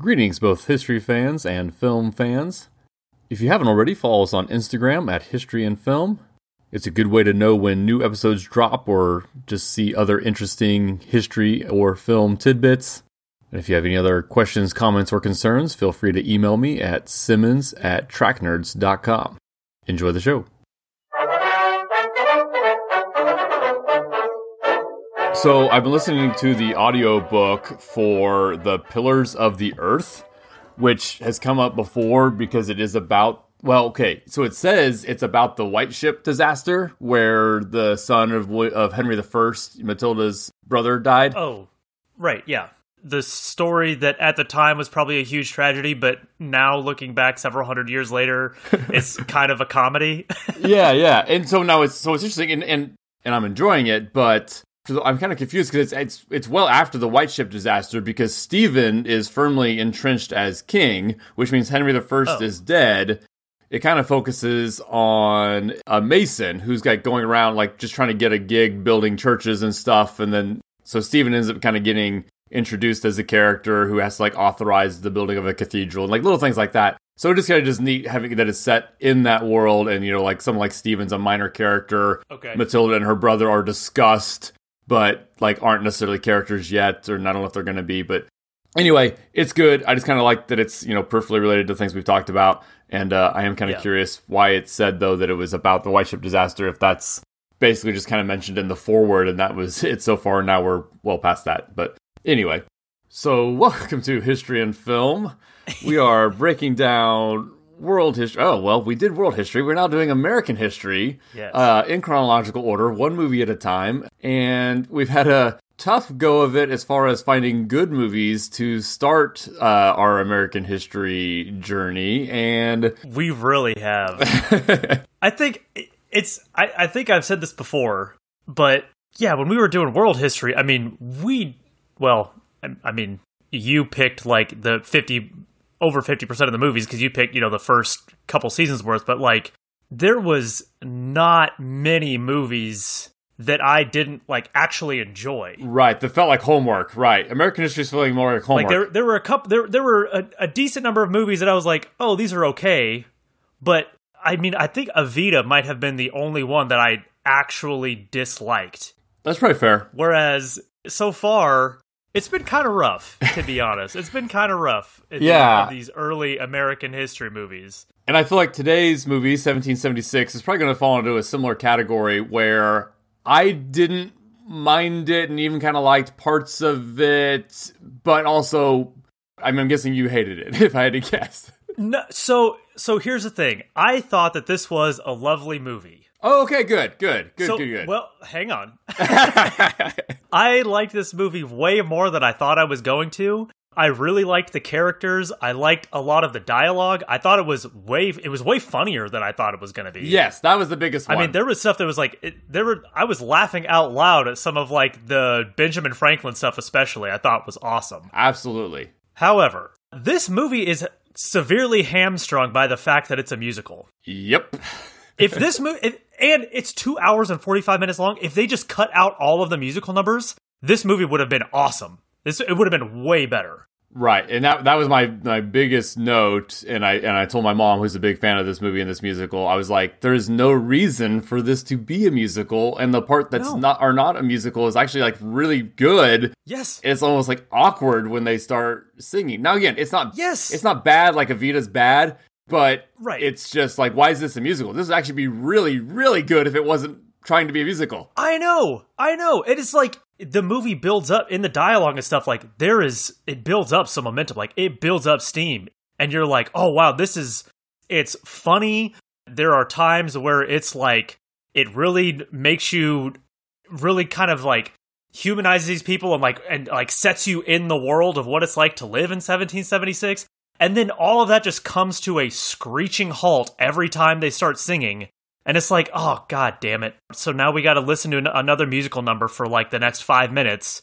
Greetings, both history fans and film fans. If you haven't already, follow us on Instagram at History and Film. It's a good way to know when new episodes drop or just see other interesting history or film tidbits. And if you have any other questions, comments, or concerns, feel free to email me at simmons at tracknerds.com. Enjoy the show. So I've been listening to the audiobook for The Pillars of the Earth, which has come up before because it is about well, okay. So it says it's about the White Ship disaster where the son of of Henry I, Matilda's brother, died. Oh, right, yeah. The story that at the time was probably a huge tragedy, but now looking back several hundred years later, it's kind of a comedy. yeah, yeah. And so now it's so it's interesting, and and, and I'm enjoying it, but I'm kind of confused because it's, it's it's well after the White Ship disaster because Stephen is firmly entrenched as king, which means Henry I oh. is dead. It kind of focuses on a mason who's like going around like just trying to get a gig building churches and stuff, and then so Stephen ends up kind of getting introduced as a character who has to like authorize the building of a cathedral and like little things like that. So it just kind of just neat having that is set in that world, and you know, like someone like Stephen's a minor character. Okay. Matilda and her brother are discussed but like aren't necessarily characters yet, or I don't know if they're going to be. But anyway, it's good. I just kind of like that it's you know peripherally related to things we've talked about, and uh, I am kind of yeah. curious why it said though that it was about the White Ship disaster. If that's basically just kind of mentioned in the foreword, and that was it so far. And now we're well past that, but anyway. So welcome to History and Film. We are breaking down world history. Oh, well, we did world history. We're now doing American history yes. uh, in chronological order, one movie at a time. And we've had a tough go of it as far as finding good movies to start uh, our American history journey. And we really have. I think it's, I, I think I've said this before, but yeah, when we were doing world history, I mean, we, well, I, I mean, you picked like the 50 over 50% of the movies because you picked, you know, the first couple seasons worth, but like there was not many movies that I didn't like actually enjoy. Right, that felt like homework. Right, American history is feeling more like homework. Like there, there were a couple, there, there were a, a, decent number of movies that I was like, oh, these are okay, but I mean, I think Evita might have been the only one that I actually disliked. That's probably fair. Whereas so far, it's been kind of rough, to be honest. It's been kind of rough. yeah, these early American history movies. And I feel like today's movie, 1776, is probably going to fall into a similar category where I didn't mind it and even kind of liked parts of it, but also, I mean, I'm guessing you hated it, if I had to guess. No, so so here's the thing. I thought that this was a lovely movie. Oh, okay, good, good, good, so, good, good. Well, hang on. I liked this movie way more than I thought I was going to. I really liked the characters. I liked a lot of the dialogue. I thought it was way it was way funnier than I thought it was going to be. Yes, that was the biggest one. I mean, there was stuff that was like it, there were I was laughing out loud at some of like the Benjamin Franklin stuff especially. I thought was awesome. Absolutely. However, this movie is severely hamstrung by the fact that it's a musical. Yep. if this movie and it's two hours and 45 minutes long. If they just cut out all of the musical numbers, this movie would have been awesome. This it would have been way better. Right, and that that was my my biggest note, and I and I told my mom, who's a big fan of this movie and this musical, I was like, "There's no reason for this to be a musical, and the part that's no. not are not a musical is actually like really good. Yes, it's almost like awkward when they start singing. Now again, it's not yes, it's not bad like Evita's bad, but right. it's just like, why is this a musical? This would actually be really, really good if it wasn't trying to be a musical. I know, I know. It is like the movie builds up in the dialogue and stuff. Like there is, it builds up some momentum. Like it builds up steam, and you're like, oh wow, this is. It's funny. There are times where it's like it really makes you really kind of like humanizes these people and like and like sets you in the world of what it's like to live in 1776 and then all of that just comes to a screeching halt every time they start singing. And it's like, oh, god damn it. So now we got to listen to another musical number for like the next five minutes.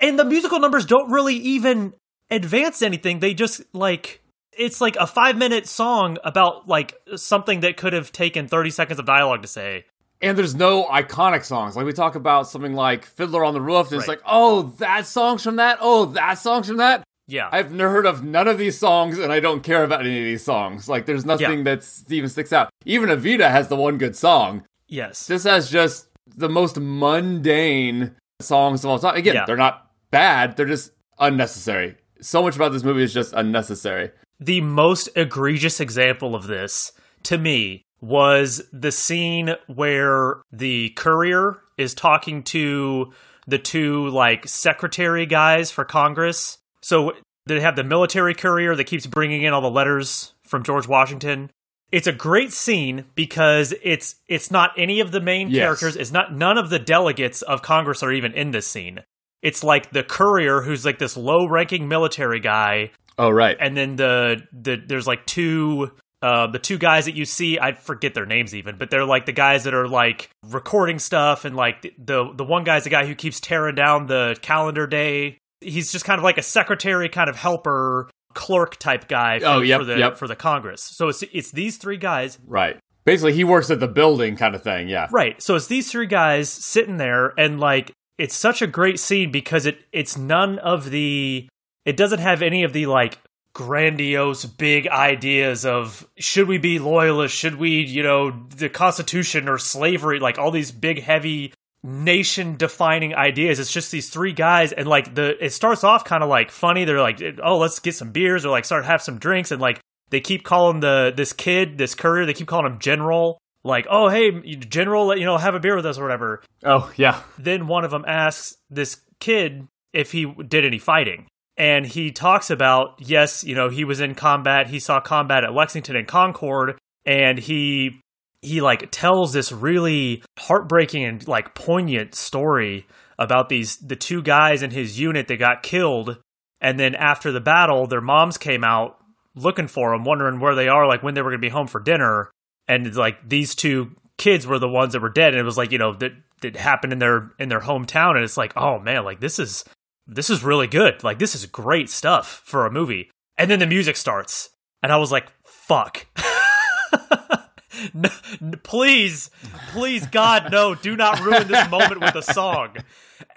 And the musical numbers don't really even advance anything. They just like, it's like a five minute song about like something that could have taken 30 seconds of dialogue to say. And there's no iconic songs. Like we talk about something like Fiddler on the Roof, and right. it's like, oh, that song's from that. Oh, that song's from that. Yeah. I've never heard of none of these songs, and I don't care about any of these songs. Like, there's nothing Yeah. that's even sticks out. Even Evita has the one good song. yes. This has just the most mundane songs of all time. Again, Yeah. they're not bad; they're just unnecessary. So much about this movie is just unnecessary. the most egregious example of this to me was the scene where the courier is talking to the two like secretary guys for Congress. So they have the military courier that keeps bringing in all the letters from George Washington. It's a great scene because it's it's not any of the main Yes. characters. It's not none of the delegates of Congress are even in this scene. It's like the courier who's like this low-ranking military guy Oh, right. and then the the there's like two uh the two guys that you see I forget their names even but they're like the guys that are like recording stuff and like the the, the one guy's the guy who keeps tearing down the calendar day he's just kind of like a secretary kind of helper clerk type guy for, Oh, yep, for the yep. for the congress so it's it's these three guys right. Basically, he works at the building kind of thing. Yeah. Right. So it's these three guys sitting there and like it's such a great scene because it it's none of the it doesn't have any of the like grandiose big ideas of should we be loyalists, should we, you know, the constitution or slavery, like all these big heavy nation defining ideas. It's just these three guys and like the it starts off kind of like funny. They're like, "Oh, let's get some beers or like start have some drinks." And like they keep calling the this kid, this courier, they keep calling him General. Like, "Oh, hey, General, you know, have a beer with us or whatever." Oh, yeah. Then one of them asks this kid if he did any fighting. And he talks about, yes, you know, he was in combat. He saw combat at Lexington and Concord and he he like tells this really heartbreaking and like poignant story about these the two guys in his unit that got killed. And then after the battle their moms came out looking for them wondering where they are like when they were going to be home for dinner. And like these two kids were the ones that were dead. And it was like you know that that happened in their in their hometown. And it's like oh man like this is this is really good. Like this is great stuff for a movie. And then the music starts. And i was like fuck N- n- please please god no. Do not ruin this moment with a song.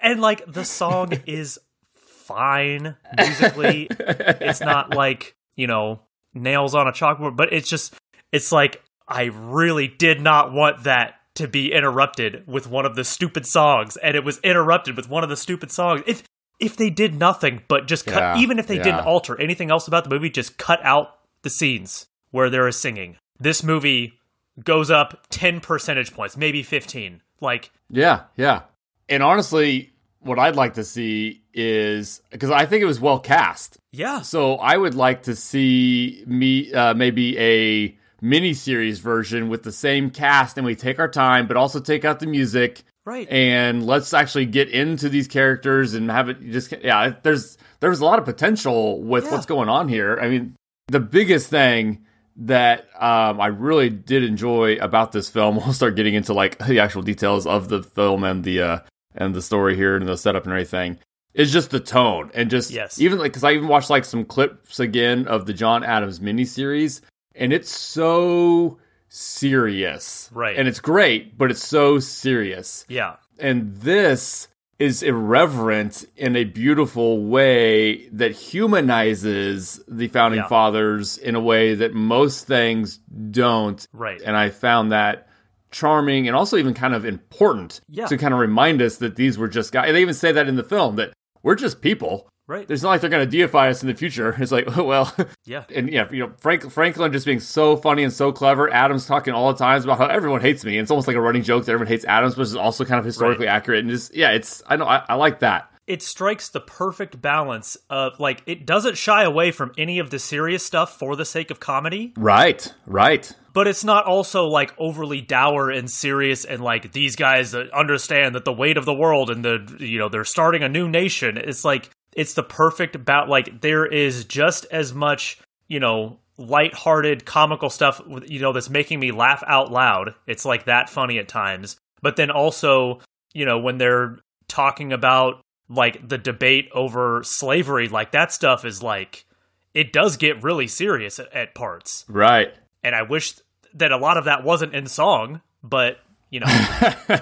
And like the song is fine musically. It's not like you know nails on a chalkboard but it's just it's like i really did not want that to be interrupted with one of the stupid songs. And it was interrupted with one of the stupid songs. If if they did nothing but just cut Yeah, even if they yeah. didn't alter anything else about the movie just cut out the scenes where there is singing. This movie goes up 10 percentage points maybe 15 like Yeah, yeah. And honestly, what I'd like to see is because I think it was well cast. yeah So I would like to see me uh, maybe a mini series version with the same cast, and we take our time, but also take out the music, right and let's actually get into these characters and have it just yeah. There's there's a lot of potential with Yeah. what's going on here. I mean, the biggest thing that um, I really did enjoy about this film. We'll start getting into like the actual details of the film and the uh, and the story here and the setup and everything. Is just the tone and just Yes. even like because I even watched like some clips again of the John Adams miniseries, and it's so serious, Right. And it's great, but it's so serious yeah and this is irreverent in a beautiful way that humanizes the founding Yeah. fathers in a way that most things don't. right And I found that charming and also even kind of important Yeah. to kind of remind us that these were just guys. They even say that in the film that we're just people. Right It's not like they're going to deify us in the future. It's like, oh, well, yeah and yeah, you know, Frank Franklin just being so funny and so clever. Adams talking all the times about how everyone hates me. And it's almost like a running joke that everyone hates Adams, but it's also kind of historically accurate. And just yeah, it's I know I, I like that. it strikes the perfect balance of like it doesn't shy away from any of the serious stuff for the sake of comedy Right, right. but it's not also like overly dour and serious and like these guys understand that the weight of the world and the you know they're starting a new nation it's like it's the perfect about like there is just as much you know lighthearted comical stuff you know that's making me laugh out loud. It's like that funny at times. But then also you know when they're talking about like the debate over slavery like that stuff is like it does get really serious at, at parts. Right. and I wish that a lot of that wasn't in song, but you know,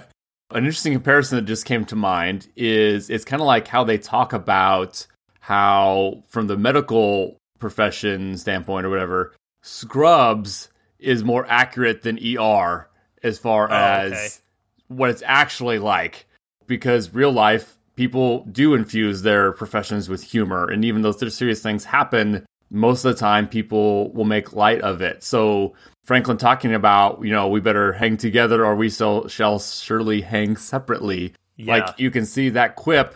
An interesting comparison that just came to mind is it's kind of like how they talk about how, from the medical profession standpoint or whatever, Scrubs is more accurate than ER as far Oh, as okay. what it's actually like. Because real life, people do infuse their professions with humor. And even though serious things happen, most of the time people will make light of it. So Franklin talking about, you know, we better hang together or we shall, shall surely hang separately. Yeah. Like you can see that quip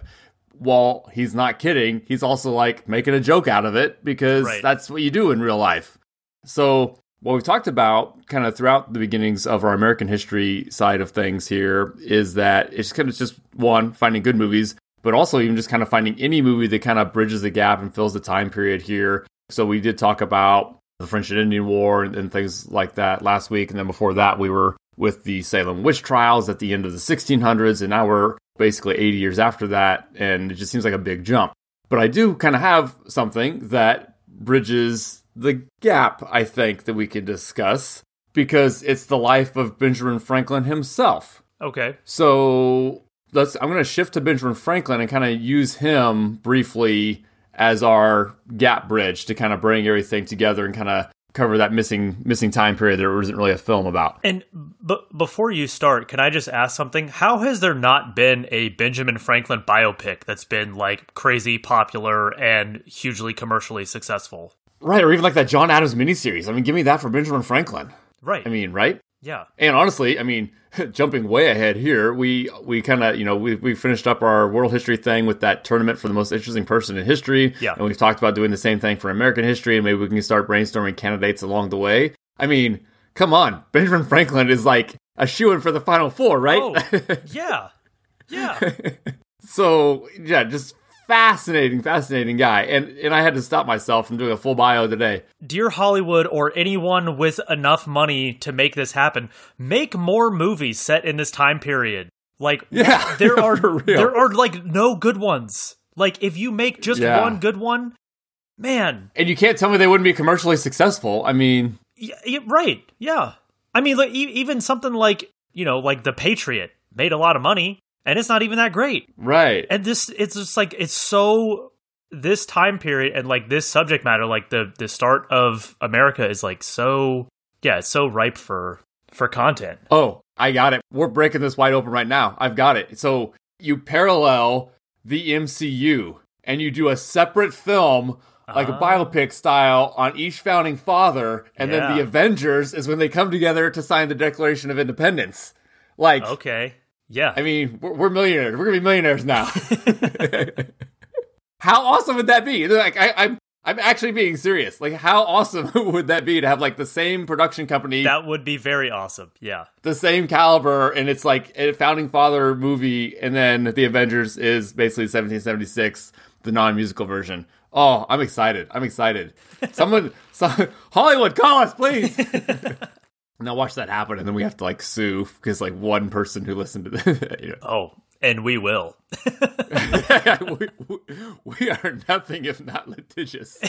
while he's not kidding, he's also like making a joke out of it because Right. that's what you do in real life. So what we've talked about kind of throughout the beginnings of our American history side of things here is that it's kind of just one, finding good movies, but also even just kind of finding any movie that kind of bridges the gap and fills the time period here. So we did talk about the French and Indian War and, and things like that last week. And then before that, we were with the Salem witch trials at the end of the 1600s. And now we're basically 80 years after that. And it just seems like a big jump. But I do kind of have something that bridges the gap, I think, that we can discuss because it's the life of Benjamin Franklin himself. okay. So let's. I'm going to shift to Benjamin Franklin and kind of use him briefly as our gap bridge to kind of bring everything together and kind of cover that missing missing time period there wasn't really a film about. And b- before you start, can I just ask something? How has there not been a Benjamin Franklin biopic that's been like crazy popular and hugely commercially successful? Right, or even like that John Adams miniseries. I mean, give me that for Benjamin Franklin. Right. I mean, right? Yeah. And honestly, I mean, jumping way ahead here, we we kind of you know we we finished up our world history thing with that tournament for the most interesting person in history. Yeah. and we've talked about doing the same thing for American history, and maybe we can start brainstorming candidates along the way. I mean, come on, Benjamin Franklin is like a shoe in for the final four, right? Oh, yeah. Yeah. so yeah, just fascinating, fascinating guy, and and I had to stop myself from doing a full bio today. Dear Hollywood or anyone with enough money to make this happen, make more movies set in this time period. Like Yeah, there are there are like no good ones. Like if you make just Yeah. one good one, man, and you can't tell me they wouldn't be commercially successful. I mean, y- y- right? Yeah. I mean, like e- even something like you know, like The Patriot made a lot of money, and it's not even that great. right? And this, it's just like it's so this time period and like this subject matter, like the the start of America is like so yeah, it's so ripe for for content. Oh, I got it. We're breaking this wide open right now. I've got it. So you parallel the MCU and you do a separate film, like a Ah. biopic style, on each founding father, and then the Avengers is when they come together to sign the Declaration of Independence. Like, Okay. Yeah. I mean, we're, we're millionaires. We're gonna be millionaires now. how awesome would that be? Like, I, I'm. I'm actually being serious. Like, how awesome would that be to have like the same production company that would be very awesome. Yeah. the same caliber and it's like a founding father movie and then the avengers is basically 1776 the non-musical version oh i'm excited i'm excited someone some, hollywood call us please now watch that happen and then we have to like sue because like one person who listened to this you know. Oh, and we will. we, we- are nothing if not litigious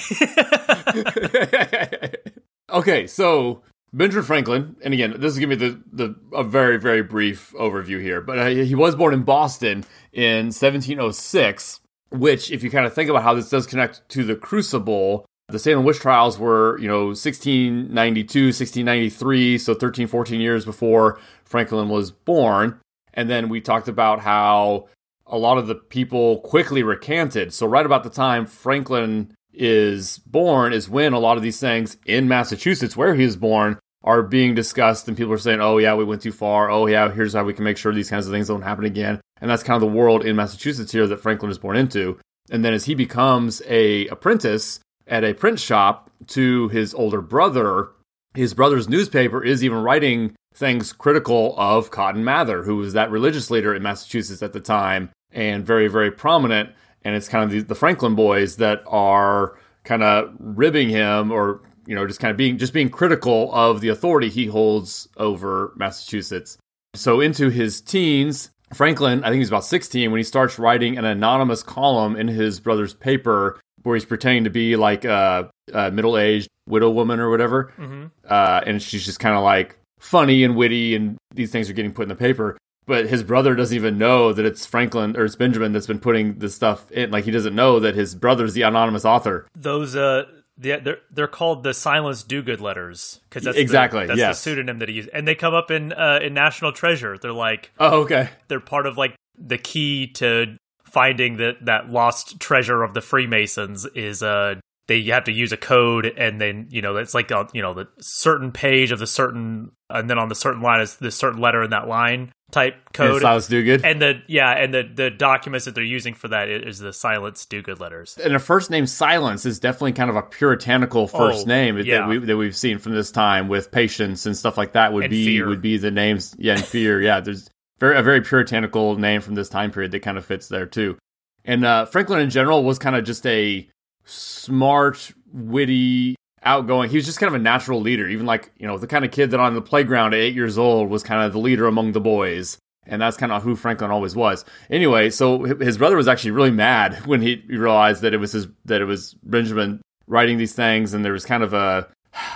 okay, so Benjamin Franklin, and again, this is gonna be the, the a very very brief overview here, but uh, he was born in Boston in 1706, which, if you kind of think about how this does connect to the Crucible, the Salem witch trials were, you know, 1692, 1693, so 13, 14 years before Franklin was born. And then we talked about how a lot of the people quickly recanted. So right about the time Franklin is born is when a lot of these things in Massachusetts, where he was born, are being discussed, and people are saying, "Oh yeah, we went too far. Oh yeah, here's how we can make sure these kinds of things don't happen again." And that's kind of the world in Massachusetts here that Franklin is born into. And then as he becomes a apprentice at a print shop to his older brother, his brother's newspaper is even writing things critical of Cotton Mather, who was that religious leader in Massachusetts at the time and very, very prominent. And it's kind of the, the Franklin boys that are kind of ribbing him or, you know, just kind of being, just being critical of the authority he holds over Massachusetts. So into his teens, Franklin, I think he's about 16 when he starts writing an anonymous column in his brother's paper where he's pretending to be like a, a middle aged widow woman or whatever. Mm-hmm. Uh, and she's just kind of like funny and witty, and these things are getting put in the paper. but his brother doesn't even know that it's Franklin or it's Benjamin that's been putting this stuff in. Like he doesn't know that his brother's the anonymous author. Those uh yeah, they're they're called the Silence Dogood letters because that's Exactly, the, that's yes. the pseudonym that he used, and they come up in uh, in National Treasure. They're like Oh, okay. they're part of like the key to finding that that lost treasure of the Freemasons is uh they have to use a code and then you know it's like uh, you know the certain page of the certain and then on the certain line is the certain letter in that line type code Silas Dogood. and the yeah and the the documents that they're using for that is the Silence Dogood letters and a first name Silence is definitely kind of a puritanical first Oh, name yeah. that we that we've seen from this time with patience and stuff like that would And be fear. would be the names yeah and fear yeah there's very a very puritanical name from this time period that kind of fits there too. And uh, Franklin in general was kind of just a smart witty outgoing he was just kind of a natural leader. Even like you know the kind of kid that on the playground at eight years old was kind of the leader among the boys. And that's kind of who Franklin always was. Anyway, so his brother was actually really mad when he realized that it was his that it was Benjamin writing these things, and there was kind of a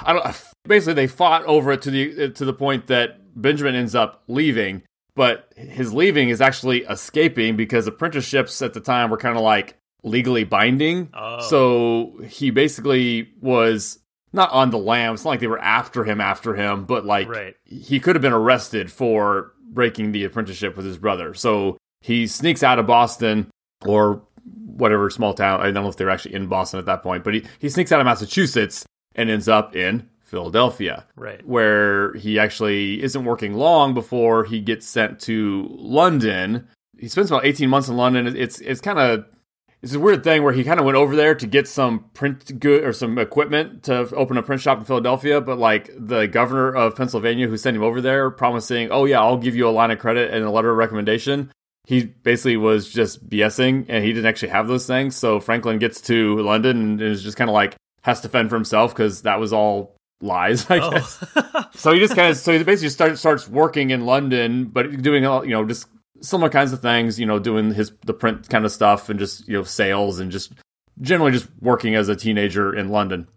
I don't basically they fought over it to the to the point that Benjamin ends up leaving, but his leaving is actually escaping because apprenticeships at the time were kind of like legally binding. Oh. So he basically was not on the lam. It's not like they were after him after him, but like Right. he could have been arrested for breaking the apprenticeship with his brother. So he sneaks out of Boston or whatever small town. I don't know if they were actually in Boston at that point, but he, he sneaks out of Massachusetts and ends up in Philadelphia, Right. where he actually isn't working long before he gets sent to London. He spends about 18 months in London. It's it's kind of it's a weird thing where he kind of went over there to get some print good or some equipment to open a print shop in Philadelphia, but like the governor of Pennsylvania who sent him over there promising, "Oh yeah, I'll give you a line of credit and a letter of recommendation." He basically was just BSing and he didn't actually have those things. So Franklin gets to London and is just kind of like has to fend for himself because that was all lies, I guess. Oh. So he just kind of so he basically starts starts working in London, but doing all you know just similar kinds of things. You know, doing his the print kind of stuff and just you know sales and just generally just working as a teenager in London.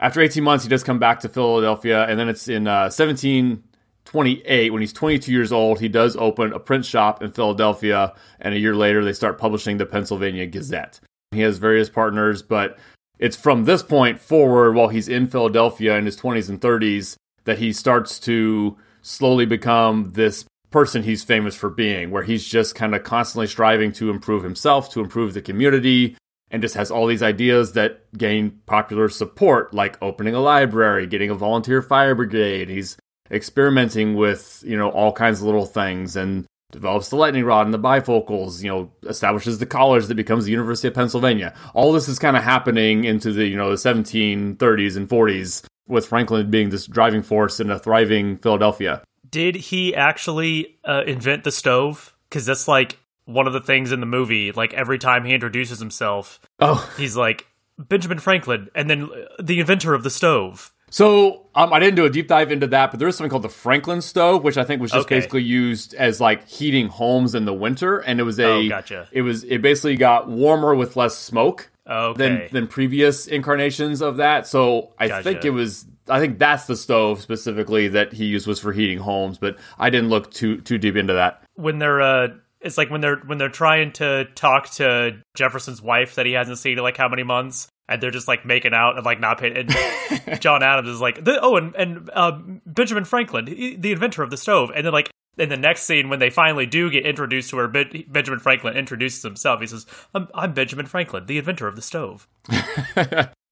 After 18 months, he does come back to Philadelphia, and then it's in uh, 1728 when he's 22 years old. He does open a print shop in Philadelphia, and a year later, they start publishing the Pennsylvania Gazette. He has various partners, but it's from this point forward, while he's in Philadelphia in his 20s and 30s, that he starts to slowly become this person he's famous for being, where he's just kind of constantly striving to improve himself, to improve the community, and just has all these ideas that gain popular support, like opening a library, getting a volunteer fire brigade. He's experimenting with, you know, all kinds of little things and develops the lightning rod and the bifocals, you know, establishes the college that becomes the University of Pennsylvania. All this is kind of happening into the, you know, the 1730s and 40s with Franklin being this driving force in a thriving Philadelphia. Did he actually uh, invent the stove? Because that's like one of the things in the movie. Like every time he introduces himself, Oh, he's like Benjamin Franklin, and then uh, the inventor of the stove. So um, I didn't do a deep dive into that, but there is something called the Franklin stove, which I think was just Okay. basically used as like heating homes in the winter, and it was a Oh, gotcha. it was it basically got warmer with less smoke Okay. than than previous incarnations of that. So I Gotcha. think it was I think that's the stove specifically that he used was for heating homes, but I didn't look too too deep into that. when they're uh it's like when they're when they're trying to talk to Jefferson's wife that he hasn't seen in like how many months and they're just like making out and like not paying and John Adams is like the, oh and and uh, Benjamin Franklin he- the inventor of the stove and then like in the next scene when they finally do get introduced to her Ben- Benjamin Franklin introduces himself he says I'm, I'm Benjamin Franklin the inventor of the stove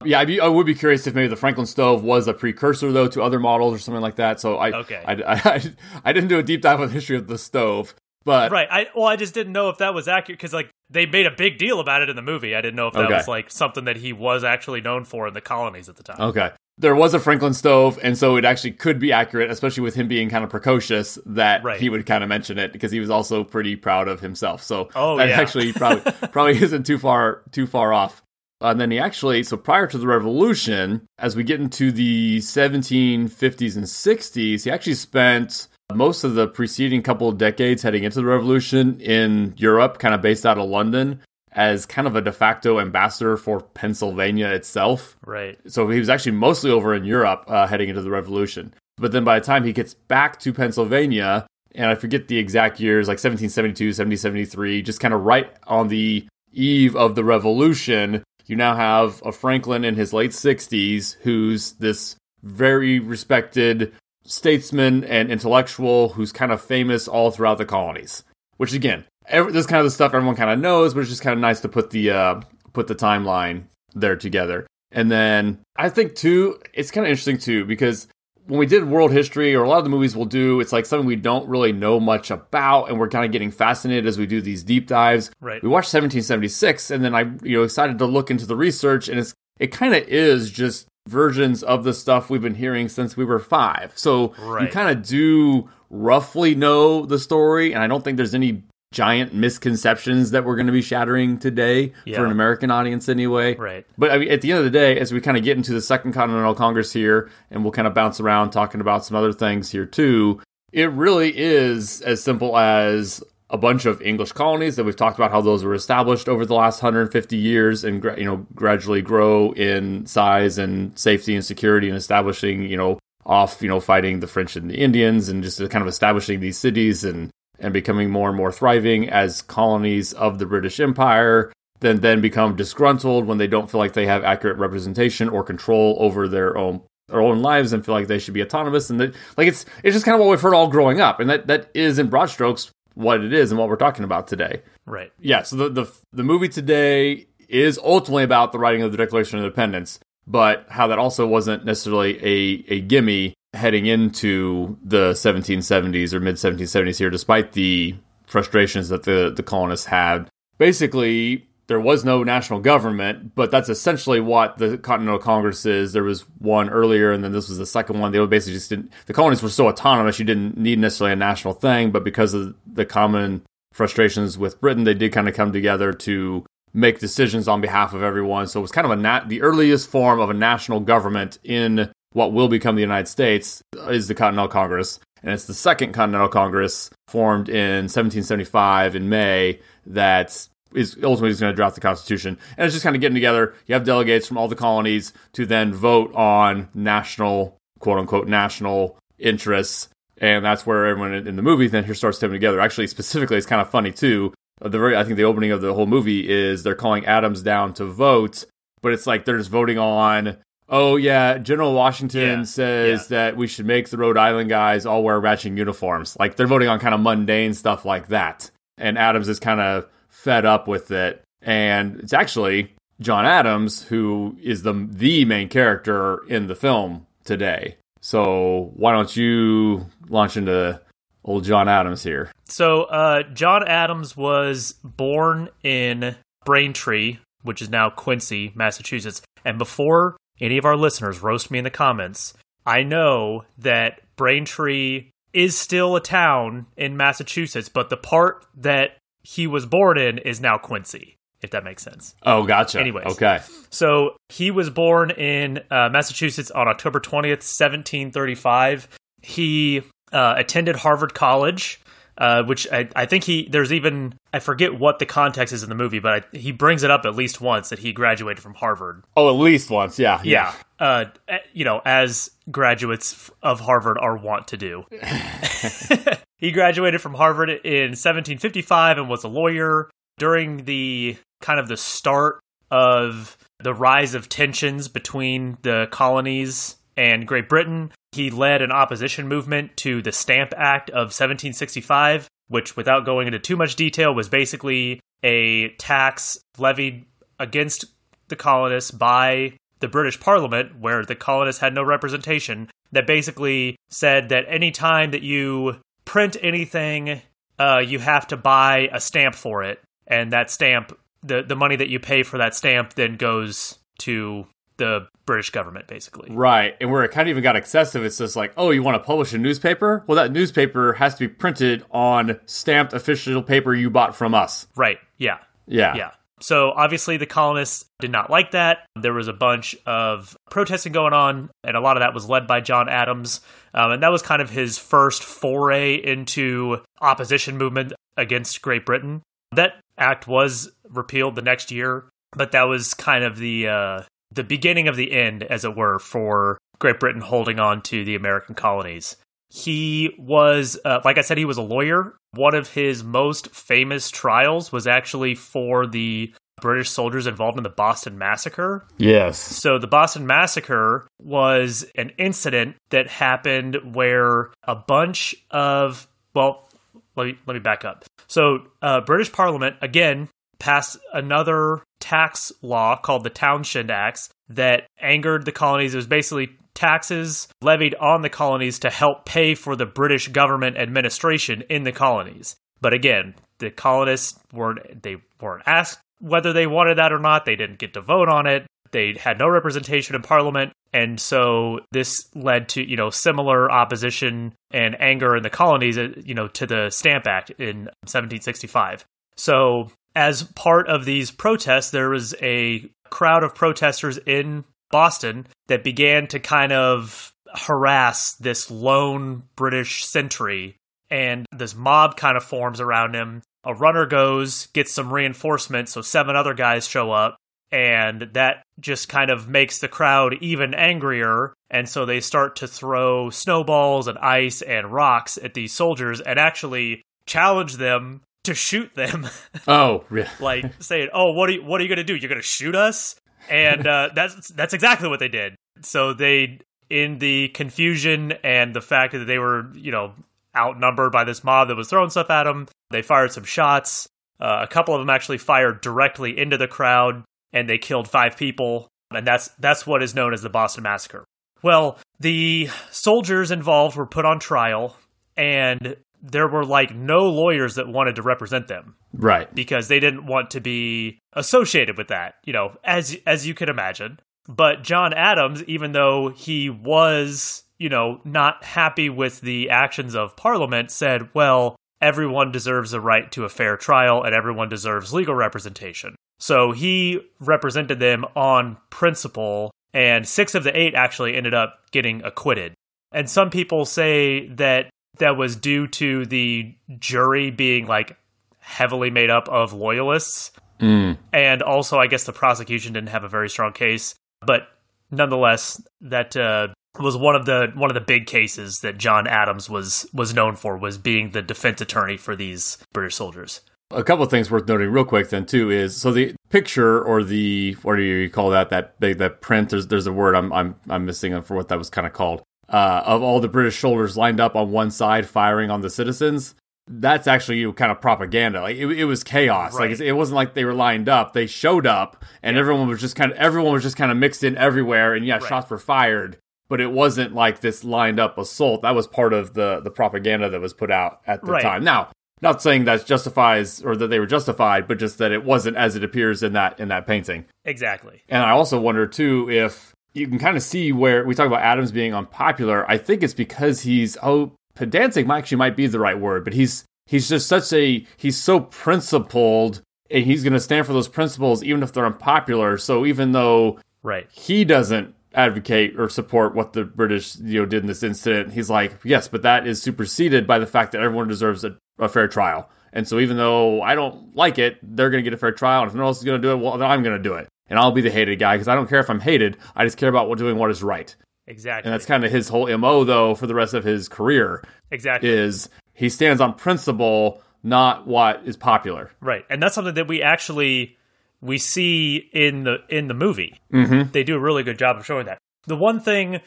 Yeah, I'd be, I would be curious if maybe the Franklin stove was a precursor though to other models or something like that. So I Okay. I, I, I didn't do a deep dive on the history of the stove, but right I well I just didn't know if that was accurate because like they made a big deal about it in the movie I didn't know if that Okay. was like something that he was actually known for in the colonies at the time Okay. There was a Franklin stove, and so it actually could be accurate, especially with him being kind of precocious, that Right. he would kind of mention it because he was also pretty proud of himself. So Oh, that yeah. actually probably probably isn't too far too far off. And then he actually, so prior to the revolution, as we get into the 1750s and 60s, he actually spent most of the preceding couple of decades heading into the revolution in Europe, kind of based out of London, as kind of a de facto ambassador for Pennsylvania itself. right So he was actually mostly over in Europe uh, heading into the revolution. But then by the time he gets back to Pennsylvania and I forget the exact years, like 1772, 1773, just kind of right on the eve of the revolution. You now have a Franklin in his late 60s who's this very respected statesman and intellectual who's kind of famous all throughout the colonies. Which again, every, this kind of the stuff everyone kind of knows, but it's just kind of nice to put the uh, put the timeline there together. And then I think too, it's kind of interesting too because when we did world history or a lot of the movies we'll do, it's like something we don't really know much about, and we're kind of getting fascinated as we do these deep dives. Right. We watched 1776, and then I, you know, excited to look into the research, and it's it kind of is just versions of the stuff we've been hearing since we were five. So Right. you kind of do roughly know the story, and I don't think there's any giant misconceptions that we're going to be shattering today Yeah. for an American audience anyway. Right. But I mean, at the end of the day, as we kind of get into the Second Continental Congress here, and we'll kind of bounce around talking about some other things here too, it really is as simple as a bunch of English colonies that we've talked about how those were established over the last 150 years and you know gradually grow in size and safety and security and establishing you know off you know fighting the French and the Indians and just kind of establishing these cities and and becoming more and more thriving as colonies of the British Empire then then become disgruntled when they don't feel like they have accurate representation or control over their own their own lives and feel like they should be autonomous and that like it's it's just kind of what we've heard all growing up and that that is in broad strokes what it is and what we're talking about today. Right. Yeah, so the the the movie today is ultimately about the writing of the Declaration of Independence, but how that also wasn't necessarily a a gimme heading into the 1770s or mid 1770s here despite the frustrations that the the colonists had. Basically, there was no national government, but that's essentially what the Continental Congress is. There was one earlier, and then this was the second one. They were basically just didn't. The colonies were so autonomous, you didn't need necessarily a national thing, but because of the common frustrations with Britain, they did kind of come together to make decisions on behalf of everyone. So it was kind of a nat- the earliest form of a national government in what will become the United States is the Continental Congress, and it's the second Continental Congress formed in 1775 in May that is ultimately just going to draft the Constitution. And it's just kind of getting together. You have delegates from all the colonies to then vote on national, quote unquote, national interests. And that's where everyone in the movie then here starts coming together. Actually, specifically, it's kind of funny too. The very, I think the opening of the whole movie is they're calling Adams down to vote, but it's like they're just voting on. Oh yeah, General Washington Yeah, says that we should make the Rhode Island guys all wear matching uniforms. Like they're voting on kind of mundane stuff like that. And Adams is kind of fed up with it. And it's actually John Adams who is the the main character in the film today. So why don't you launch into old John Adams here? So, uh, John Adams was born in Braintree, which is now Quincy, Massachusetts. And before any of our listeners roast me in the comments, I know that Braintree is still a town in Massachusetts, but the part that he was born in is now Quincy, if that makes sense. Oh, gotcha. Anyways. okay. So he was born in uh, Massachusetts on October 20th, 1735. He uh, attended Harvard College, uh, which I, I think he, there's even, I forget what the context is in the movie, but I, he brings it up at least once that he graduated from Harvard. Oh, at least once. Yeah. Yeah. Uh, eh, you know, as graduates of Harvard are wont to do. he graduated from Harvard in 1755 and was a lawyer during the kind of the start of the rise of tensions between the colonies and Great Britain. He led an opposition movement to the Stamp Act of 1765, which, without going into too much detail, was basically a tax levied against the colonists by the British Parliament, where the colonists had no representation, that basically said that any time that you print anything, uh, you have to buy a stamp for it, and that stamp, the the money that you pay for that stamp, then goes to the British government, basically. Right. And where it kind of even got excessive, it's just like, oh, you want to publish a newspaper? Well, that newspaper has to be printed on stamped official paper you bought from us. Right? Yeah. Yeah. Yeah. So obviously the colonists did not like that. There was a bunch of protesting going on, and a lot of that was led by John Adams. Um, and that was kind of his first foray into opposition movement against Great Britain. That act was repealed the next year, but that was kind of the uh, the beginning of the end, as it were, for Great Britain holding on to the American colonies. He was, uh, like I said, he was a lawyer. One of his most famous trials was actually for the British soldiers involved in the Boston Massacre. Yes. So, the Boston Massacre was an incident that happened where a bunch of, well, let me, let me back up. So, uh, British Parliament, again, passed another tax law called the Townshend Acts that angered the colonies. It was basically taxes levied on the colonies to help pay for the British government administration in the colonies. But again, the colonists weren't they weren't asked whether they wanted that or not. They didn't get to vote on it. They had no representation in parliament. And so this led to, you know, similar opposition and anger in the colonies, uh, you know, to the Stamp Act in 1765. So as part of these protests, there was a crowd of protesters in Boston that began to kind of harass this lone British sentry. And this mob kind of forms around him. A runner goes, gets some reinforcements, so seven other guys show up. And that just kind of makes the crowd even angrier. And so they start to throw snowballs and ice and rocks at these soldiers and actually challenge them to shoot them. Oh, yeah. like saying, "Oh, what are you, what are you going to do? You're going to shoot us?" And uh, that's that's exactly what they did. So they, in the confusion and the fact that they were, you know, outnumbered by this mob that was throwing stuff at them, they fired some shots. Uh, a couple of them actually fired directly into the crowd, and they killed five people. And that's that's what is known as the Boston Massacre. Well, the soldiers involved were put on trial, and there were like no lawyers that wanted to represent them Right. because they didn't want to be associated with that, you know, as as you can imagine. But John Adams, even though he was, you know, not happy with the actions of Parliament, said, "Well, everyone deserves a right to a fair trial and everyone deserves legal representation." So he represented them on principle, and 6 of the 8 actually ended up getting acquitted. And some people say that that was due to the jury being like heavily made up of loyalists. And also, I guess the prosecution didn't have a very strong case, but nonetheless, that uh, was one of the one of the big cases that John Adams was was known for was being the defense attorney for these British soldiers. A couple of things worth noting real quick then too is so the picture or the what do you call that that big that print there's there's a word I'm I'm I'm missing for what that was kind of called uh, of all the British soldiers lined up on one side firing on the citizens. That's actually you know, kind of propaganda. Like it, it was chaos. Right. Like it wasn't like they were lined up. They showed up, and everyone was just kind of everyone was just kind of mixed in everywhere. And yeah, Right. shots were fired, but it wasn't like this lined up assault. That was part of the the propaganda that was put out at the Right. time. Now, not saying that justifies or that they were justified, but just that it wasn't as it appears in that in that painting. Exactly. And I also wonder too if you can kind of see where we talk about Adams being unpopular. I think it's because he's oh pedantic might actually might be the right word, but he's he's just such a he's so principled and he's going to stand for those principles even if they're unpopular. So even though Right. he doesn't advocate or support what the British you know did in this incident. He's like, yes, but that is superseded by the fact that everyone deserves a, a fair trial. And so even though I don't like it, they're going to get a fair trial. And if no one else is going to do it, well, then I'm going to do it. And I'll be the hated guy because I don't care if I'm hated. I just care about what doing what is right. Exactly. And that's kind of his whole MO though for the rest of his career exactly. is he stands on principle, not what is popular. Right, and that's something that we actually we see in the in the movie. Mm-hmm. They do a really good job of showing that. The one thing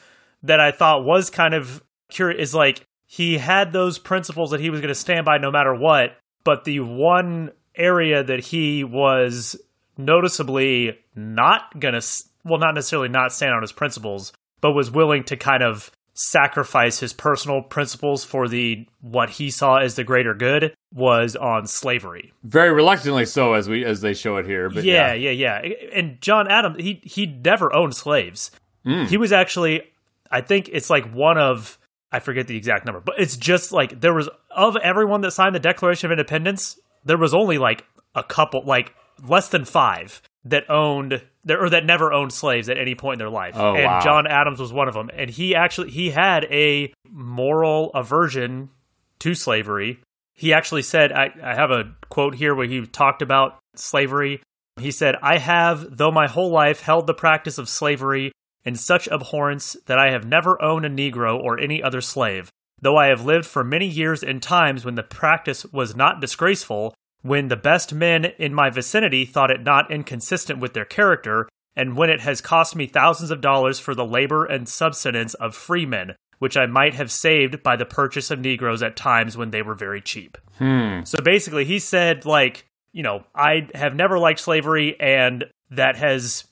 that I thought was kind of curious is like he had those principles that he was going to stand by no matter what, but the one area that he was noticeably not going to well not necessarily not stand on his principles, but was willing to kind of sacrifice his personal principles for the what he saw as the greater good was on slavery. Very reluctantly so as we as they show it here. But yeah, yeah. yeah, yeah. And John Adams, he he never owned slaves. Hmm. He was actually, I think it's like one of I forget the exact number, but it's just like there was of everyone that signed the Declaration of Independence, there was only like a couple, like less than five that owned there or that never owned slaves at any point in their life. Oh, and wow. John Adams was one of them. And he actually he had a moral aversion to slavery. He actually said, I, I have a quote here where he talked about slavery. He said, I have, though my whole life, held the practice of slavery in such abhorrence that I have never owned a Negro or any other slave. though I have lived for many years in times when the practice was not disgraceful, when the best men in my vicinity thought it not inconsistent with their character, and when it has cost me thousands of dollars for the labor and subsistence of freemen, which I might have saved by the purchase of Negroes at times when they were very cheap. Hmm. So basically, he said, like, you know, I have never liked slavery, and that has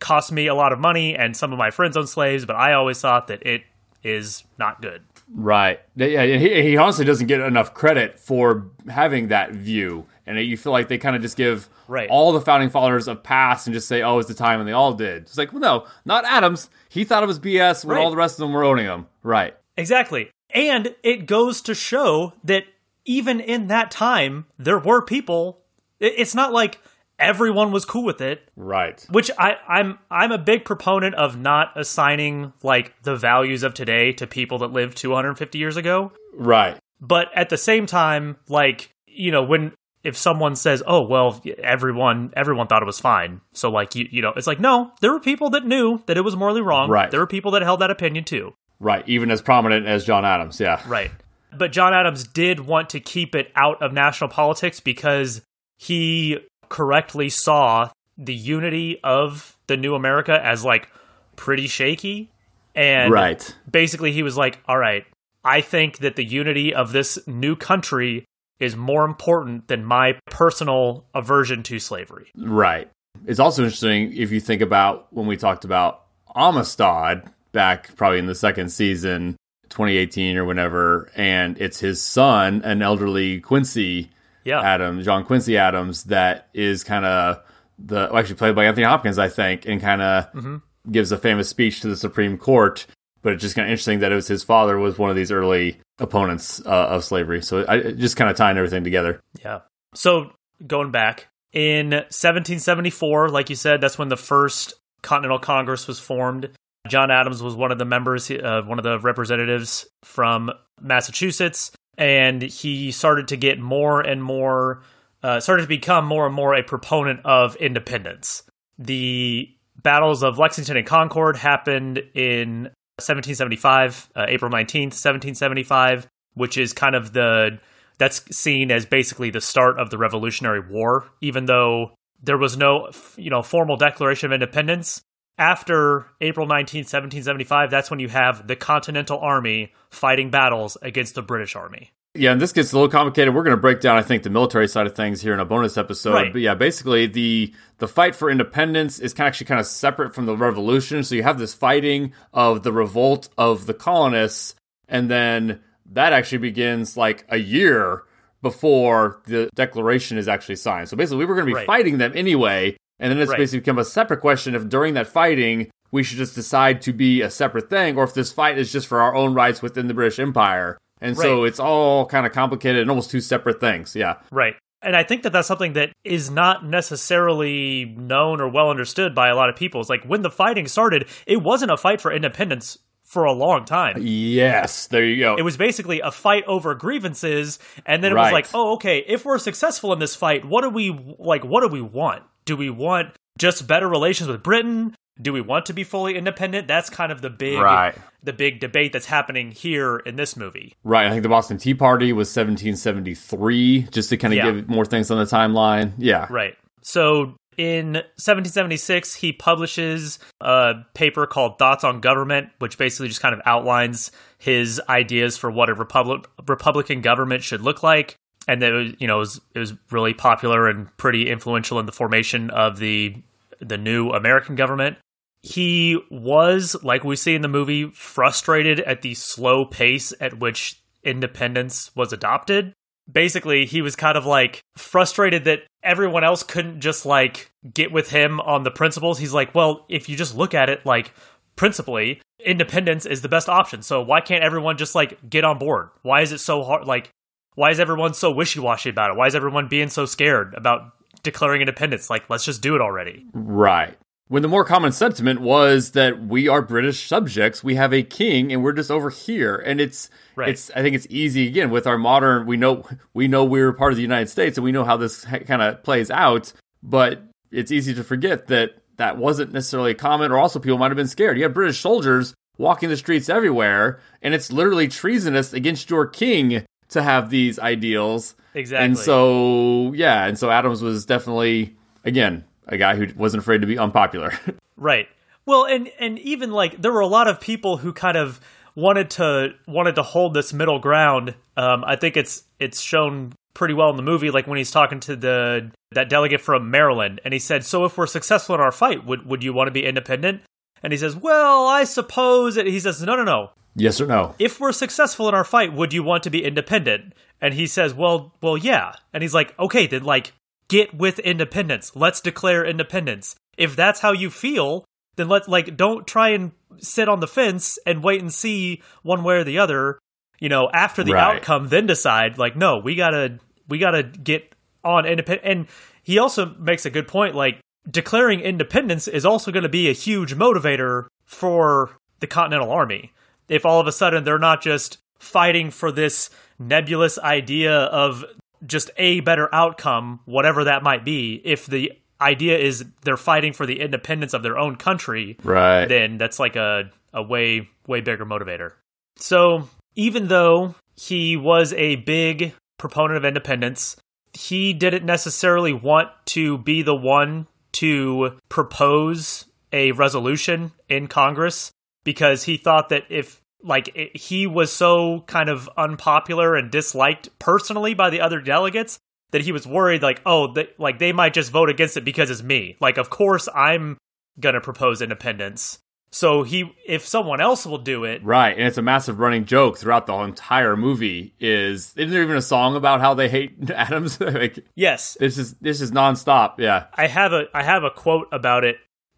cost me a lot of money, and some of my friends own slaves, but I always thought that it is not good. Right. Yeah, he, he honestly doesn't get enough credit for having that view. And you feel like they kind of just give Right. all the founding fathers a pass and just say, oh, it's the time and they all did. It's like, well, no, not Adams. He thought it was BS when Right. all the rest of them were owning him. Right. Exactly. And it goes to show that even in that time, there were people. It's not like everyone was cool with it. Right. Which I, I'm I'm a big proponent of not assigning like the values of today to people that lived 250 years ago. Right. But at the same time, like you know, when if someone says, "Oh, well, everyone everyone thought it was fine," so like you you know, it's like no, there were people that knew that it was morally wrong. Right. There were people that held that opinion too. Right. Even as prominent as John Adams. Yeah. Right. But John Adams did want to keep it out of national politics because he correctly saw the unity of the new America as like pretty shaky. And Right. basically, he was like, all right, I think that the unity of this new country is more important than my personal aversion to slavery. Right. It's also interesting if you think about when we talked about Amistad back probably in the second season, 2018 or whenever, and it's his son, an elderly Quincy Yeah. Adams, John Quincy Adams, that is kind of the well, actually played by Anthony Hopkins, I think, and kind of mm-hmm. gives a famous speech to the Supreme Court. But it's just kind of interesting that it was his father was one of these early opponents uh, of slavery. So I just kind of tying everything together. Yeah. So going back in 1774, like you said, that's when the first Continental Congress was formed. John Adams was one of the members, uh, one of the representatives from Massachusetts, and he started to get more and more, uh, started to become more and more a proponent of independence. The battles of Lexington and Concord happened in 1775, uh, April 19th, 1775, which is kind of the that's seen as basically the start of the Revolutionary War, even though there was no, you know, formal declaration of independence. After April 19th, 1775, that's when you have the Continental Army fighting battles against the British Army. Yeah, and this gets a little complicated. We're going to break down, I think, the military side of things here in a bonus episode. Right. But yeah, basically, the the fight for independence is kind of actually kind of separate from the revolution. So you have this fighting of the revolt of the colonists, and then that actually begins like a year before the declaration is actually signed. So basically, we were going to be Right. fighting them anyway, and then it's Right. basically become a separate question if during that fighting we should just decide to be a separate thing, or if this fight is just for our own rights within the British Empire. And so it's all kind of complicated and almost two separate things. Yeah. Right. And I think that that's something that is not necessarily known or well understood by a lot of people. It's like when the fighting started, it wasn't a fight for independence for a long time. Yes. There you go. It was basically a fight over grievances, and then it was like, oh, okay, if we're successful in this fight, what do we like? What do we want? Do we want just better relations with Britain? Do we want to be fully independent? That's kind of the big, Right. the big debate that's happening here in this movie. right. I think the Boston Tea Party was 1773, just to kind of Yeah. give more things on the timeline. Yeah. Right. So in 1776, he publishes a paper called Thoughts on Government, which basically just kind of outlines his ideas for what a republic Republican government should look like. And that it was, you know, it was, it was really popular and pretty influential in the formation of the the new American government. He was, like we see in the movie, frustrated at the slow pace at which independence was adopted. Basically he was kind of like frustrated that everyone else couldn't just like get with him on the principles. He's like well if you just look at it like principally independence is the best option. So why can't everyone just like get on board? Why is it so hard like why is everyone so wishy-washy about it? Why is everyone being so scared about declaring independence? Like let's just do it already. Right. When the more common sentiment was that we are British subjects, we have a king, and we're just over here. And it's, Right. it's. I think it's easy again with our modern. We know, we know we're part of the United States, and we know how this kind of plays out. But it's easy to forget that that wasn't necessarily common, or also people might have been scared. You have British soldiers walking the streets everywhere, and it's literally treasonous against your king to have these ideals. Exactly. And so, yeah, and so Adams was definitely, again, a guy who wasn't afraid to be unpopular. right. Well, and and even like there were a lot of people who kind of wanted to wanted to hold this middle ground. Um, I think it's it's shown pretty well in the movie, like when he's talking to the that delegate from Maryland, and he said, "So if we're successful in our fight, would would you want to be independent?" And he says, "Well, I suppose." It, he says, "No, no, no. Yes or no? If we're successful in our fight, would you want to be independent?" And he says, "Well, well, yeah." And he's like, "Okay, then like get with independence. Let's declare independence. If that's how you feel, then let like don't try and sit on the fence and wait and see one way or the other. You know, after the Right. outcome, then decide. Like, no, we gotta we gotta get on independent. And he also makes a good point. Like, declaring independence is also going to be a huge motivator for the Continental Army. If all of a sudden they're not just fighting for this nebulous idea of just a better outcome, whatever that might be, if the idea is they're fighting for the independence of their own country, Right. then that's like a, a way, way bigger motivator. So even though he was a big proponent of independence, he didn't necessarily want to be the one to propose a resolution in Congress because he thought that if like it, he was so kind of unpopular and disliked personally by the other delegates that he was worried like oh that like they might just vote against it because it's me like of course i'm gonna propose independence so he if someone else will do it Right, and it's a massive running joke throughout the entire movie. Is isn't there even a song about how they hate Adams? like yes this is this is nonstop. Yeah, I have a I have a quote about it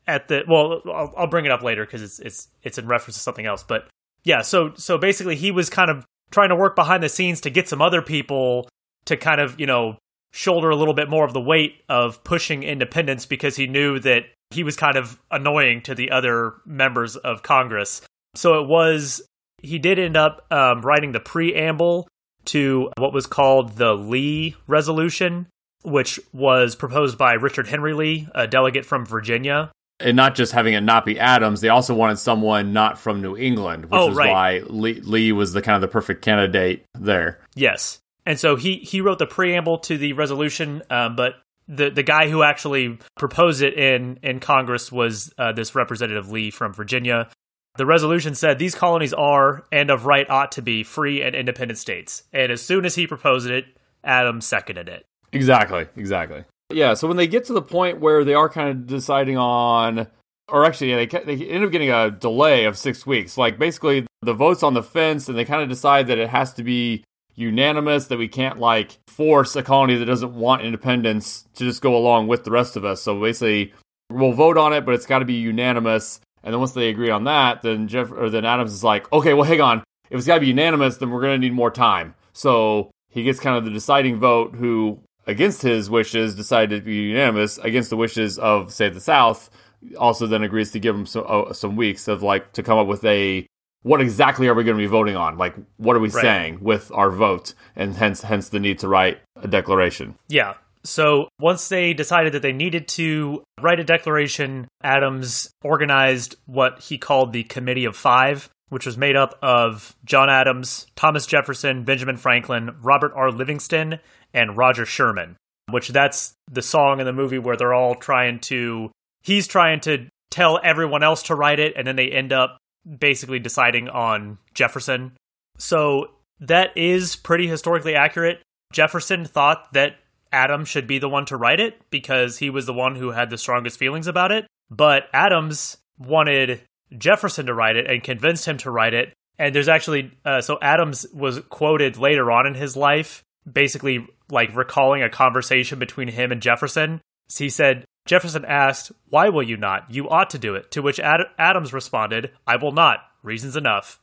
at the well I'll, I'll bring it up later because it's it's it's in reference to something else but yeah so so basically he was kind of trying to work behind the scenes to get some other people to kind of you know shoulder a little bit more of the weight of pushing independence because he knew that he was kind of annoying to the other members of Congress so it was he did end up um, writing the preamble to what was called the Lee Resolution, which was proposed by Richard Henry Lee, a delegate from Virginia. And not just having it not be Adams, they also wanted someone not from New England, which Oh, is right. why Lee, Lee was the kind of the perfect candidate there. Yes, and so he he wrote the preamble to the resolution, um, but the the guy who actually proposed it in in Congress was uh, this Representative Lee from Virginia. The resolution said these colonies are and of right ought to be free and independent states. And as soon as he proposed it, Adams seconded it. Exactly, exactly. Yeah, so when they get to the point where they are kind of deciding on, or actually, yeah, they they end up getting a delay of six weeks. Like basically, the votes on the fence, and they kind of decide that it has to be unanimous. That we can't like force a colony that doesn't want independence to just go along with the rest of us. So basically, we'll vote on it, but it's got to be unanimous. And then once they agree on that, then Jeff or then Adams is like, okay, well, hang on. If it's got to be unanimous, then we're going to need more time. So he gets kind of the deciding vote who, against his wishes, decided to be unanimous against the wishes of, say, the South. Also, then agrees to give him some uh, some weeks of like to come up with a what exactly are we going to be voting on? Like, what are we Right. saying with our vote? And hence, hence the need to write a declaration. Yeah. So once they decided that they needed to write a declaration, Adams organized what he called the Committee of Five, which was made up of John Adams, Thomas Jefferson, Benjamin Franklin, Robert R. Livingston, and Roger Sherman. Which that's the song in the movie where they're all trying to. He's trying to tell everyone else to write it, and then they end up basically deciding on Jefferson. So that is pretty historically accurate. Jefferson thought that Adams should be the one to write it because he was the one who had the strongest feelings about it. But Adams wanted Jefferson to write it and convinced him to write it. And there's actually, uh, so Adams was quoted later on in his life, basically like recalling a conversation between him and Jefferson. He said, Jefferson asked, Why will you not? You ought to do it. To which Ad- Adams responded, I will not. Reasons enough.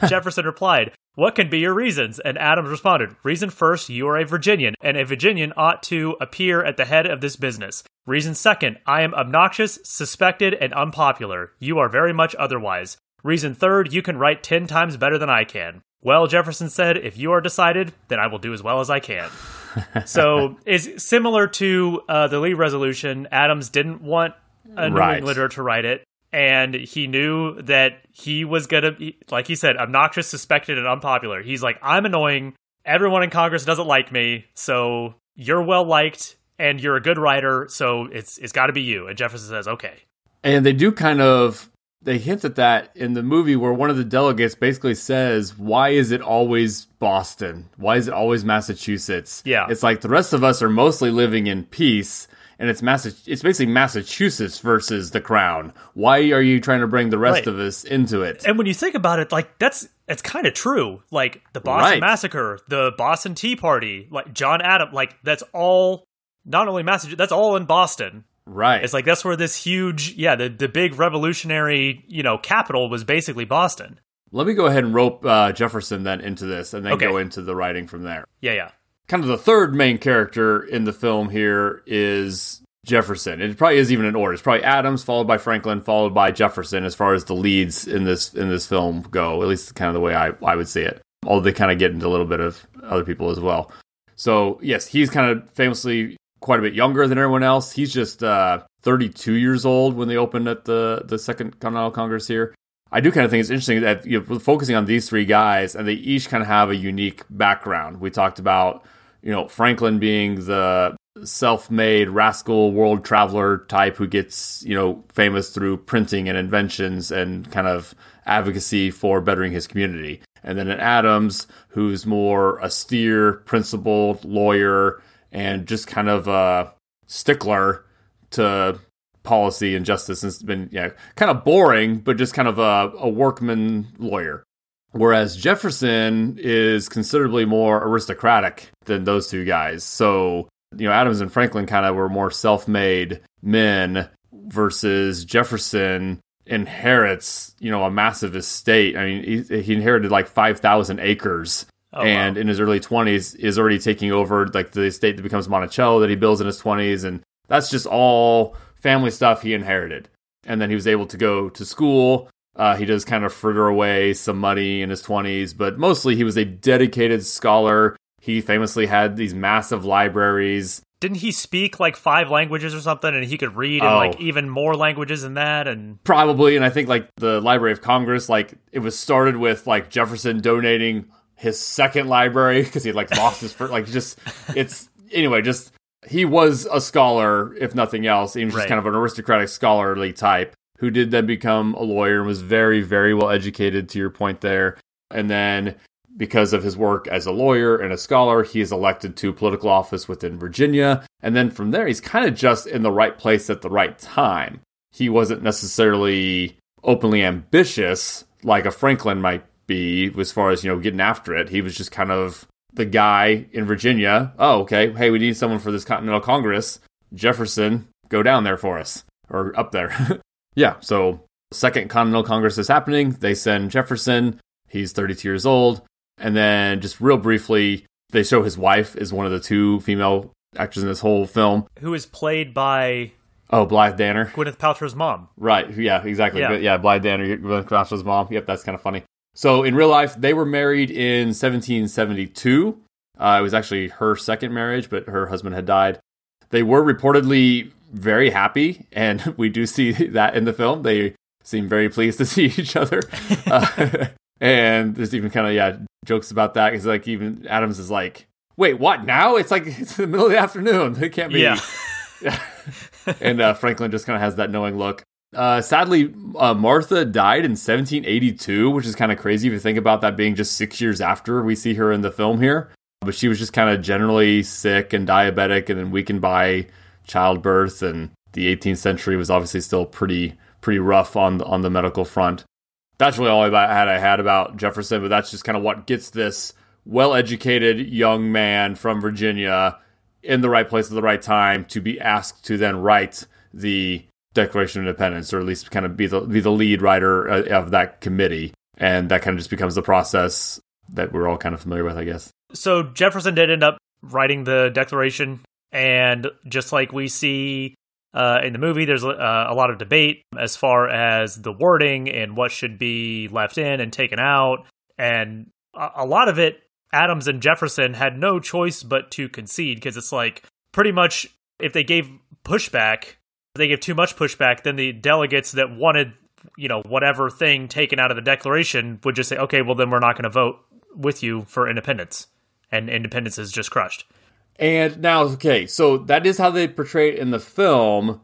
Jefferson replied, What can be your reasons? And Adams responded, Reason first, you are a Virginian, and a Virginian ought to appear at the head of this business. Reason second, I am obnoxious, suspected, and unpopular. You are very much otherwise. Reason third, you can write ten times better than I can. Well, Jefferson said, if you are decided, then I will do as well as I can. so it's similar to uh, the Lee resolution. Adams didn't want a New Right. Englander to write it. and he knew that he was gonna, be, like he said, obnoxious, suspected, and unpopular. He's like, I'm annoying. Everyone in Congress doesn't like me, so you're well liked and you're a good writer, so it's it's got to be you. And Jefferson says, okay. And they do kind of they hint at that in the movie where one of the delegates basically says, "Why is it always Boston? Why is it always Massachusetts?" Yeah. it's like the rest of us are mostly living in peace, and it's Massa- It's basically Massachusetts versus the Crown. Why are you trying to bring the rest Right. of us into it? And when you think about it, like that's it's kind of true. Like the Boston Right. Massacre, the Boston Tea Party, like John Adams, like that's all not only Massachusetts, that's all in Boston. Right. It's like that's where this huge, yeah, the the big revolutionary, you know, capital was basically Boston. Let me go ahead and rope uh, Jefferson then into this, and then Okay. go into the writing from there. Yeah, yeah. kind of the third main character in the film here is Jefferson. It probably is even in order. It's probably Adams, followed by Franklin, followed by Jefferson, as far as the leads in this in this film go. At least kind of the way I, I would see it. Although they kind of get into a little bit of other people as well. So yes, he's kind of famously quite a bit younger than everyone else. He's just uh, 32 years old when they opened at the the Second Continental Congress here. I do kind of think it's interesting that you know, focusing on these three guys, and they each kind of have a unique background. We talked about, you know, Franklin being the self-made rascal world traveler type who gets, you know, famous through printing and inventions and kind of advocacy for bettering his community. And then an Adams who's more austere, principled lawyer and just kind of a stickler to policy and justice. And it's been yeah kind of boring but just kind of a, a workman lawyer. Whereas jefferson is considerably more aristocratic than those two guys. So you know adams and franklin kind of were more self-made men versus jefferson inherits you know a massive estate. I mean he, he inherited like 5000 acres Oh, and wow. in his early 20s is already taking over like the estate that becomes Monticello that he builds in his 20s and that's just all family stuff he inherited and then he was able to go to school uh, he does kind of fritter away some money in his 20s but mostly he was a dedicated scholar he famously had these massive libraries Didn't he speak like five languages or something, and he could read in Oh. like even more languages than that? And probably and i think like the library of congress like it was started with like jefferson donating his second library because he had like lost his first like just it's anyway just he was a scholar if nothing else he was just Right. kind of an aristocratic scholarly type who did then become a lawyer and was very very well educated to your point there and then because of his work as a lawyer and a scholar, he is elected to political office within Virginia. And then from there, he's kind of just in the right place at the right time. He wasn't necessarily openly ambitious like a Franklin might be as far as, you know, getting after it. He was just kind of the guy in Virginia. Oh, okay. Hey, we need someone for this Continental Congress. Jefferson, go down there for us or up there. yeah. So, second Continental Congress is happening. They send Jefferson. He's 32 years old. And then, just real briefly, they show his wife is one of the two female actors in this whole film. who is played by Oh, Blythe Danner. Gwyneth Paltrow's mom? Right. Yeah, exactly. Yeah. Yeah, yeah Blythe Danner, Gwyneth Paltrow's mom. Yep, that's kind of funny. So in real life, they were married in 1772. Uh, it was actually her second marriage, but her husband had died. They were reportedly very happy, and we do see that in the film. They seem very pleased to see each other. Uh, and there's even kind of, yeah, jokes about that. Because, like, even Adams is like, wait, what now? It's like, it's the middle of the afternoon. It can't be. Yeah. and uh, Franklin just kind of has that knowing look. Uh, sadly, uh, Martha died in 1782, which is kind of crazy if you think about that being just six years after we see her in the film here. But she was just kind of generally sick and diabetic and then weakened by childbirth. And the 18th century was obviously still pretty pretty rough on the, on the medical front. That's really all I had I had about Jefferson, but that's just kind of what gets this well-educated young man from Virginia in the right place at the right time to be asked to then write the Declaration of Independence, or at least kind of be the be the lead writer uh, of that committee, and that kind of just becomes the process that we're all kind of familiar with, I guess. So Jefferson did end up writing the Declaration, and just like we see uh, in the movie, there's uh, a lot of debate as far as the wording and what should be left in and taken out, and a, a lot of it, Adams and Jefferson had no choice but to concede because it's like pretty much if they gave pushback, if they give too much pushback, then the delegates that wanted you know, whatever thing taken out of the Declaration would just say, okay, well, then we're not going to vote with you for independence. And independence is just crushed. And now, okay, so that is how they portray it in the film.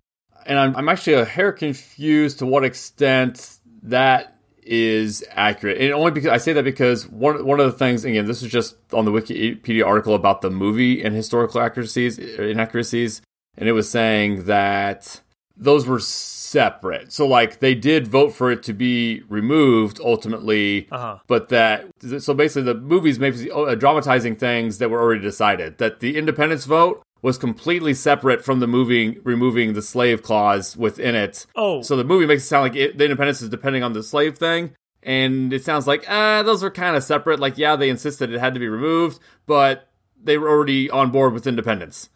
And I'm, I'm actually a hair confused to what extent that is accurate. And only because I say that because one one of the things again, this is just on the Wikipedia article about the movie and historical accuracies inaccuracies, and it was saying that those were separate. So like they did vote for it to be removed ultimately, Uh-huh. but that so basically the movies maybe uh, dramatizing things that were already decided. That the independence vote was completely separate from the moving removing the slave clause within it. Oh. so the movie makes it sound like it, the independence is depending on the slave thing. And it sounds like ah, those are kind of separate. Like, yeah, they insisted it had to be removed, but they were already on board with independence.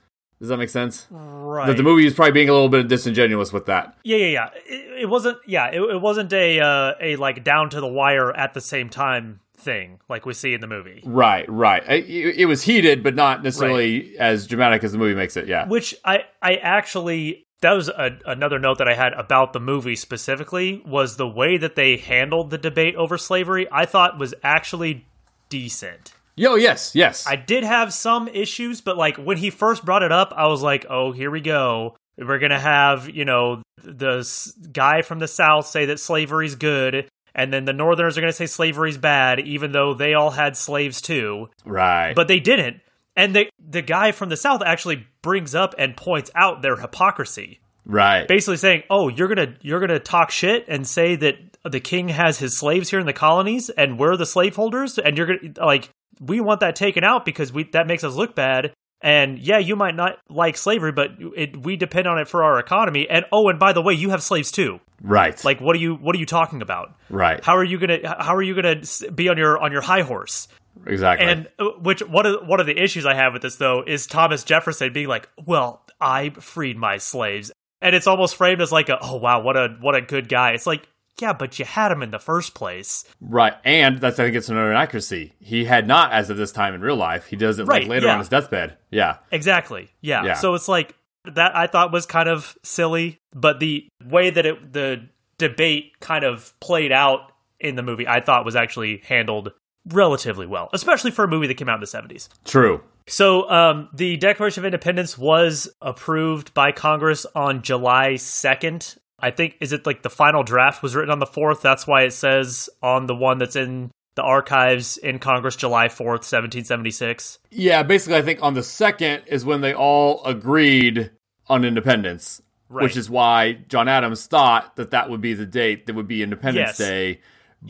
Does that make sense? Right. That the movie is probably being a little bit disingenuous with that. Yeah, yeah, yeah. It, it wasn't. Yeah, it, it wasn't a uh, a like down to the wire at the same time thing like we see in the movie. Right, right. It, it was heated, but not necessarily as dramatic as the movie makes it. Yeah. Which I I actually that was a, another note that I had about the movie specifically was the way that they handled the debate over slavery. I thought was actually decent. Yo, yes, yes. I did have some issues, but like when he first brought it up, I was like, "Oh, here we go. We're gonna have you know the guy from the South say that slavery's good." And then the Northerners are going to say slavery's bad, even though they all had slaves too. right. But they didn't. And the the guy from the South actually brings up and points out their hypocrisy right. basically saying, "Oh, you're gonna you're gonna talk shit and say that the king has his slaves here in the colonies, and we're the slaveholders, and you're gonna like we want that taken out because we that makes us look bad." And yeah, you might not like slavery, but it, we depend on it for our economy. And oh, and by the way, you have slaves too. right. Like, what are you what are you talking about? right. How are you gonna how are you gonna be on your on your high horse? exactly. And uh, which one of one of the issues I have with this though is Thomas Jefferson being like, "Well, I freed my slaves," and it's almost framed as like, a, "Oh wow, what a what a good guy." It's like, yeah, but you had him in the first place, right. And that's I think it's another inaccuracy. He had not as of this time in real life. He does it Right, like later yeah. on his deathbed. Yeah. exactly. Yeah. Yeah. So it's like that. I thought was kind of silly, but the way that it the debate kind of played out in the movie, I thought was actually handled relatively well, especially for a movie that came out in the seventies. True. So, um, the Declaration of Independence was approved by Congress on July 2nd. I think, is it like the final draft was written on the 4th? That's why it says on the one that's in the archives in Congress, July 4th, 1776. Yeah, basically, I think on the second is when they all agreed on independence, Right. which is why John Adams thought that that would be the date that would be Independence Yes. Day.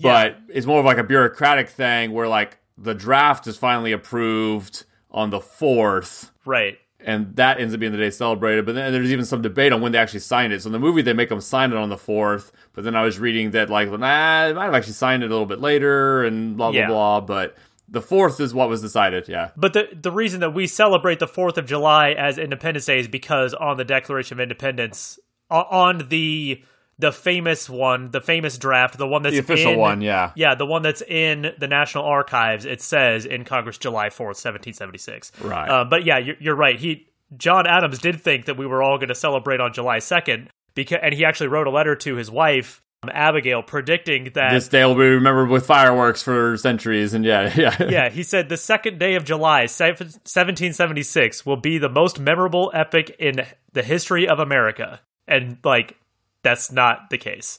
But it's more of like a bureaucratic thing where like the draft is finally approved on the fourth. Right. And that ends up being the day celebrated. But then there's even some debate on when they actually signed it. So in the movie, they make them sign it on the fourth. But then I was reading that, like, nah, they might have actually signed it a little bit later and blah, blah, Yeah. blah. But the fourth is what was decided. Yeah. But the the reason that we celebrate the 4th of July as Independence Day is because on the Declaration of Independence, on the the famous one, the famous draft, the one that's The official in- one, yeah. Yeah, the one that's in the National Archives. It says in Congress, July fourth, seventeen seventy six. Right. Uh, but yeah, you're, you're right. He John Adams did think that we were all going to celebrate on July second, because and he actually wrote a letter to his wife um, Abigail, predicting that. This day will be remembered with fireworks for centuries. And yeah, yeah. yeah, he said the second day of July, 1776, will be the most memorable epic in the history of America. And, like, that's not the case.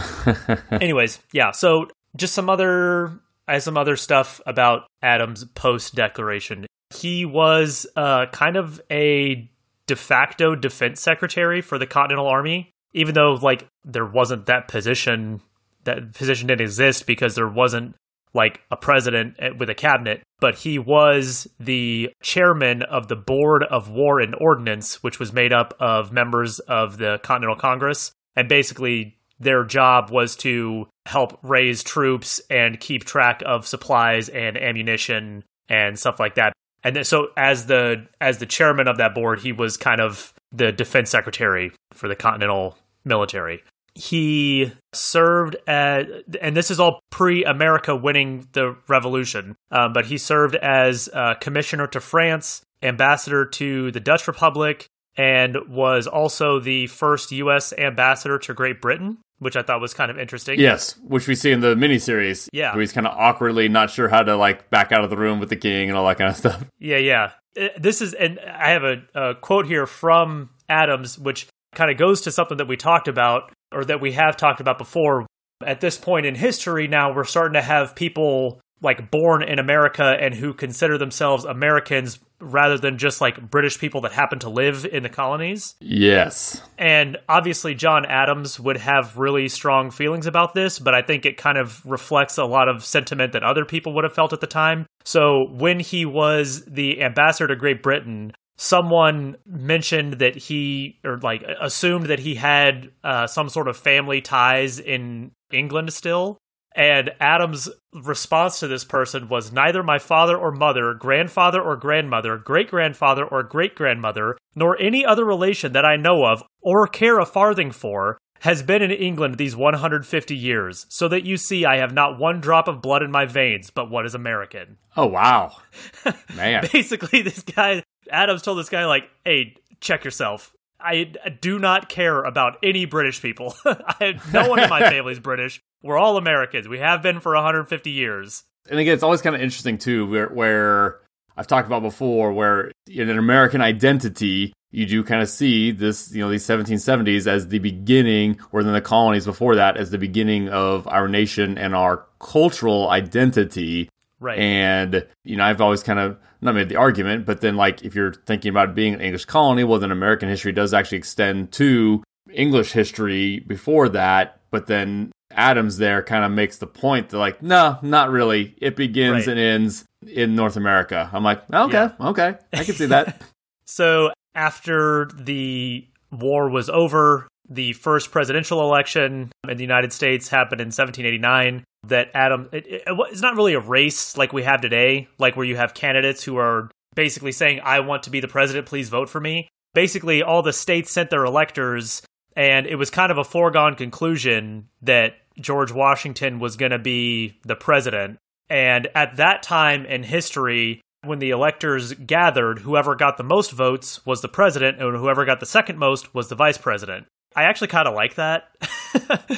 Anyways, yeah, so just some other. I have some other stuff about Adams' post declaration. He was uh, kind of a de facto defense secretary for the Continental Army, even though like there wasn't that position. That position didn't exist because there wasn't like a president eh, with a cabinet, but he was the chairman of the Board of War and Ordnance, which was made up of members of the Continental Congress. And basically, their job was to help raise troops and keep track of supplies and ammunition and stuff like that. And then, so as the as the chairman of that board, he was kind of the defense secretary for the Continental military he served as, and this is all pre America winning the revolution, um, but he served as uh, commissioner to France, ambassador to the Dutch Republic, and was also the first U.S. ambassador to Great Britain. which I thought was kind of interesting. Yes, which we see in the miniseries. Yeah. where he's kind of awkwardly not sure how to like back out of the room with the king and all that kind of stuff. Yeah, yeah. Uh, This is, and I have a, a quote here from Adams, which kind of goes to something that we talked about or that we have talked about before. At this point in history, now we're starting to have people like born in America and who consider themselves Americans rather than just like British people that happen to live in the colonies. Yes, And obviously, John Adams would have really strong feelings about this, but I think it kind of reflects a lot of sentiment that other people would have felt at the time. So, when he was the ambassador to Great Britain, someone mentioned that he, or like assumed that he had uh, some sort of family ties in England still. And Adams' response to this person was neither my father or mother, grandfather or grandmother, great grandfather or great grandmother, nor any other relation that I know of or care a farthing for, has been in England these 150 years, so that you see I have not one drop of blood in my veins but what is American. Oh wow, man. Basically, this guy, Adams told this guy, like, hey, check yourself. I do not care about any British people. I, no one in my family's British. We're all Americans. We have been for 150 years. and again, it's always kind of interesting too, where, where I've talked about before, where in an American identity, you do kind of see this, you know, these 1770s as the beginning, or then the colonies before that as the beginning of our nation and our cultural identity. Right. And, you know, I've always kind of not made the argument, but then, like, if you're thinking about being an English colony, well, then American history does actually extend to English history before that. But then Adams there kind of makes the point that, like, no, not really. It begins Right. and ends in North America. I'm like, okay, Yeah. okay, I can see that. So after the war was over, the first presidential election in the United States happened in 1789. That Adam, it, it, it's not really a race like we have today, like where you have candidates who are basically saying, "I want to be the president, please vote for me." Basically, all the states sent their electors, and it was kind of a foregone conclusion that George Washington was going to be the president. And at that time in history, when the electors gathered, whoever got the most votes was the president, and whoever got the second most was the vice president. I actually kind of like that.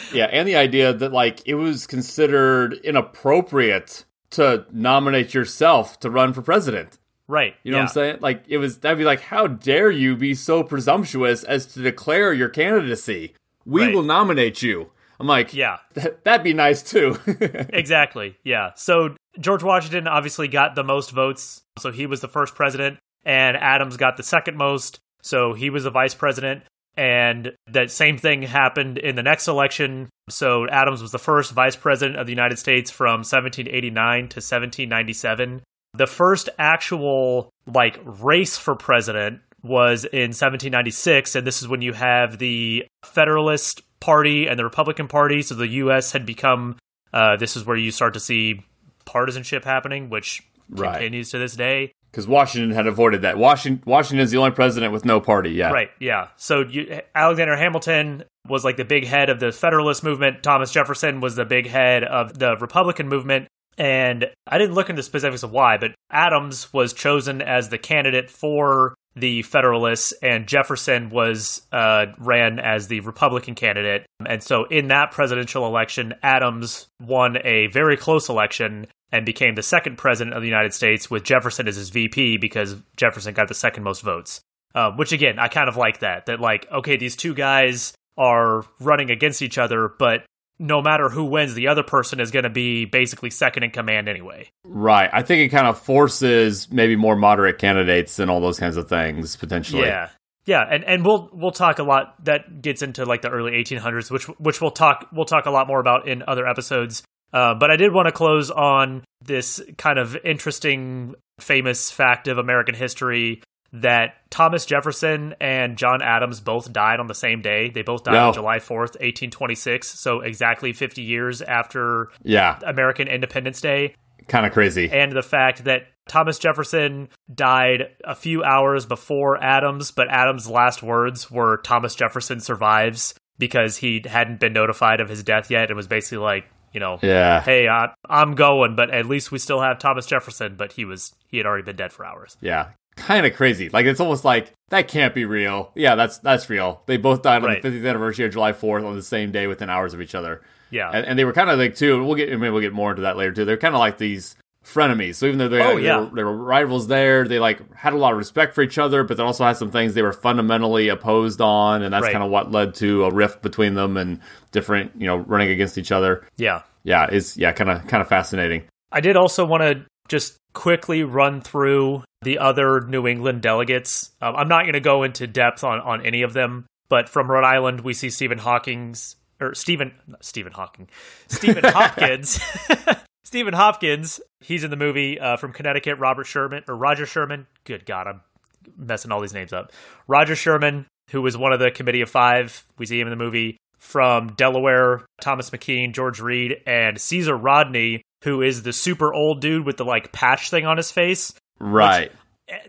yeah, and the idea that, like, it was considered inappropriate to nominate yourself to run for president. right. You know yeah. what I'm saying? Like it was that'd be like, how dare you be so presumptuous as to declare your candidacy? We Right. will nominate you. I'm like, Yeah, that, that'd be nice too. exactly. Yeah. So George Washington obviously got the most votes, so he was the first president, and Adams got the second most, so he was the vice president. And that same thing happened in the next election. So Adams was the first vice president of the United States from 1789 to 1797. The first actual like race for president was in 1796, and this is when you have the Federalist Party and the Republican Party. So the U.S. had become. Uh, this is where you start to see partisanship happening, which Right. continues to this day. Because Washington had avoided that. Washington Washington is the only president with no party. Yeah, Right. Yeah. So you, Alexander Hamilton was like the big head of the Federalist movement. Thomas Jefferson was the big head of the Republican movement. And I didn't look into specifics of why, but Adams was chosen as the candidate for the Federalists, and Jefferson was uh, ran as the Republican candidate. And so, in that presidential election, Adams won a very close election and became the second president of the United States, with Jefferson as his VP because Jefferson got the second most votes. Uh, which again, I kind of like that. That like, okay, these two guys are running against each other, but no matter who wins, the other person is going to be basically second in command anyway. Right. I think it kind of forces maybe more moderate candidates and all those kinds of things potentially. Yeah. Yeah, and, and we'll we'll talk a lot that gets into like the early 1800s, which which we'll talk we'll talk a lot more about in other episodes. Uh, but I did want to close on this kind of interesting, famous fact of American history that Thomas Jefferson and John Adams both died on the same day. They both died No. on July 4th, 1826, so exactly 50 years after Yeah. American Independence Day Kind of crazy. and the fact that Thomas Jefferson died a few hours before Adams, but Adams' last words were Thomas Jefferson survives because he hadn't been notified of his death yet and was basically like, you know, yeah. hey, I, I'm going, but at least we still have Thomas Jefferson, but he was he had already been dead for hours. Yeah. kind of crazy. Like it's almost like that can't be real. Yeah, that's that's real. They both died on Right. the 50th anniversary of July 4th on the same day within hours of each other. Yeah. and, and they were kind of like too. We'll get maybe we'll get more into that later too. They're kind of like these frenemies. So even though they, Oh, they, yeah. were, they were rivals there, they like had a lot of respect for each other, but they also had some things they were fundamentally opposed on, and that's Right. kind of what led to a rift between them and different, you know, running against each other. yeah. Yeah, it's yeah, kind of kind of fascinating. I did also want to just quickly run through the other New England delegates. Um, I'm not going to go into depth on, on any of them, but from Rhode Island, we see Stephen Hawking's or Stephen not Stephen Hawking, Stephen Hopkins. Stephen Hopkins, he's in the movie uh, from Connecticut. Robert Sherman or Roger Sherman. Good God, I'm messing all these names up. Roger Sherman, who was one of the Committee of Five. We see him in the movie from Delaware. Thomas McKean, George Read, and Caesar Rodney, who is the super old dude with the like patch thing on his face. Right,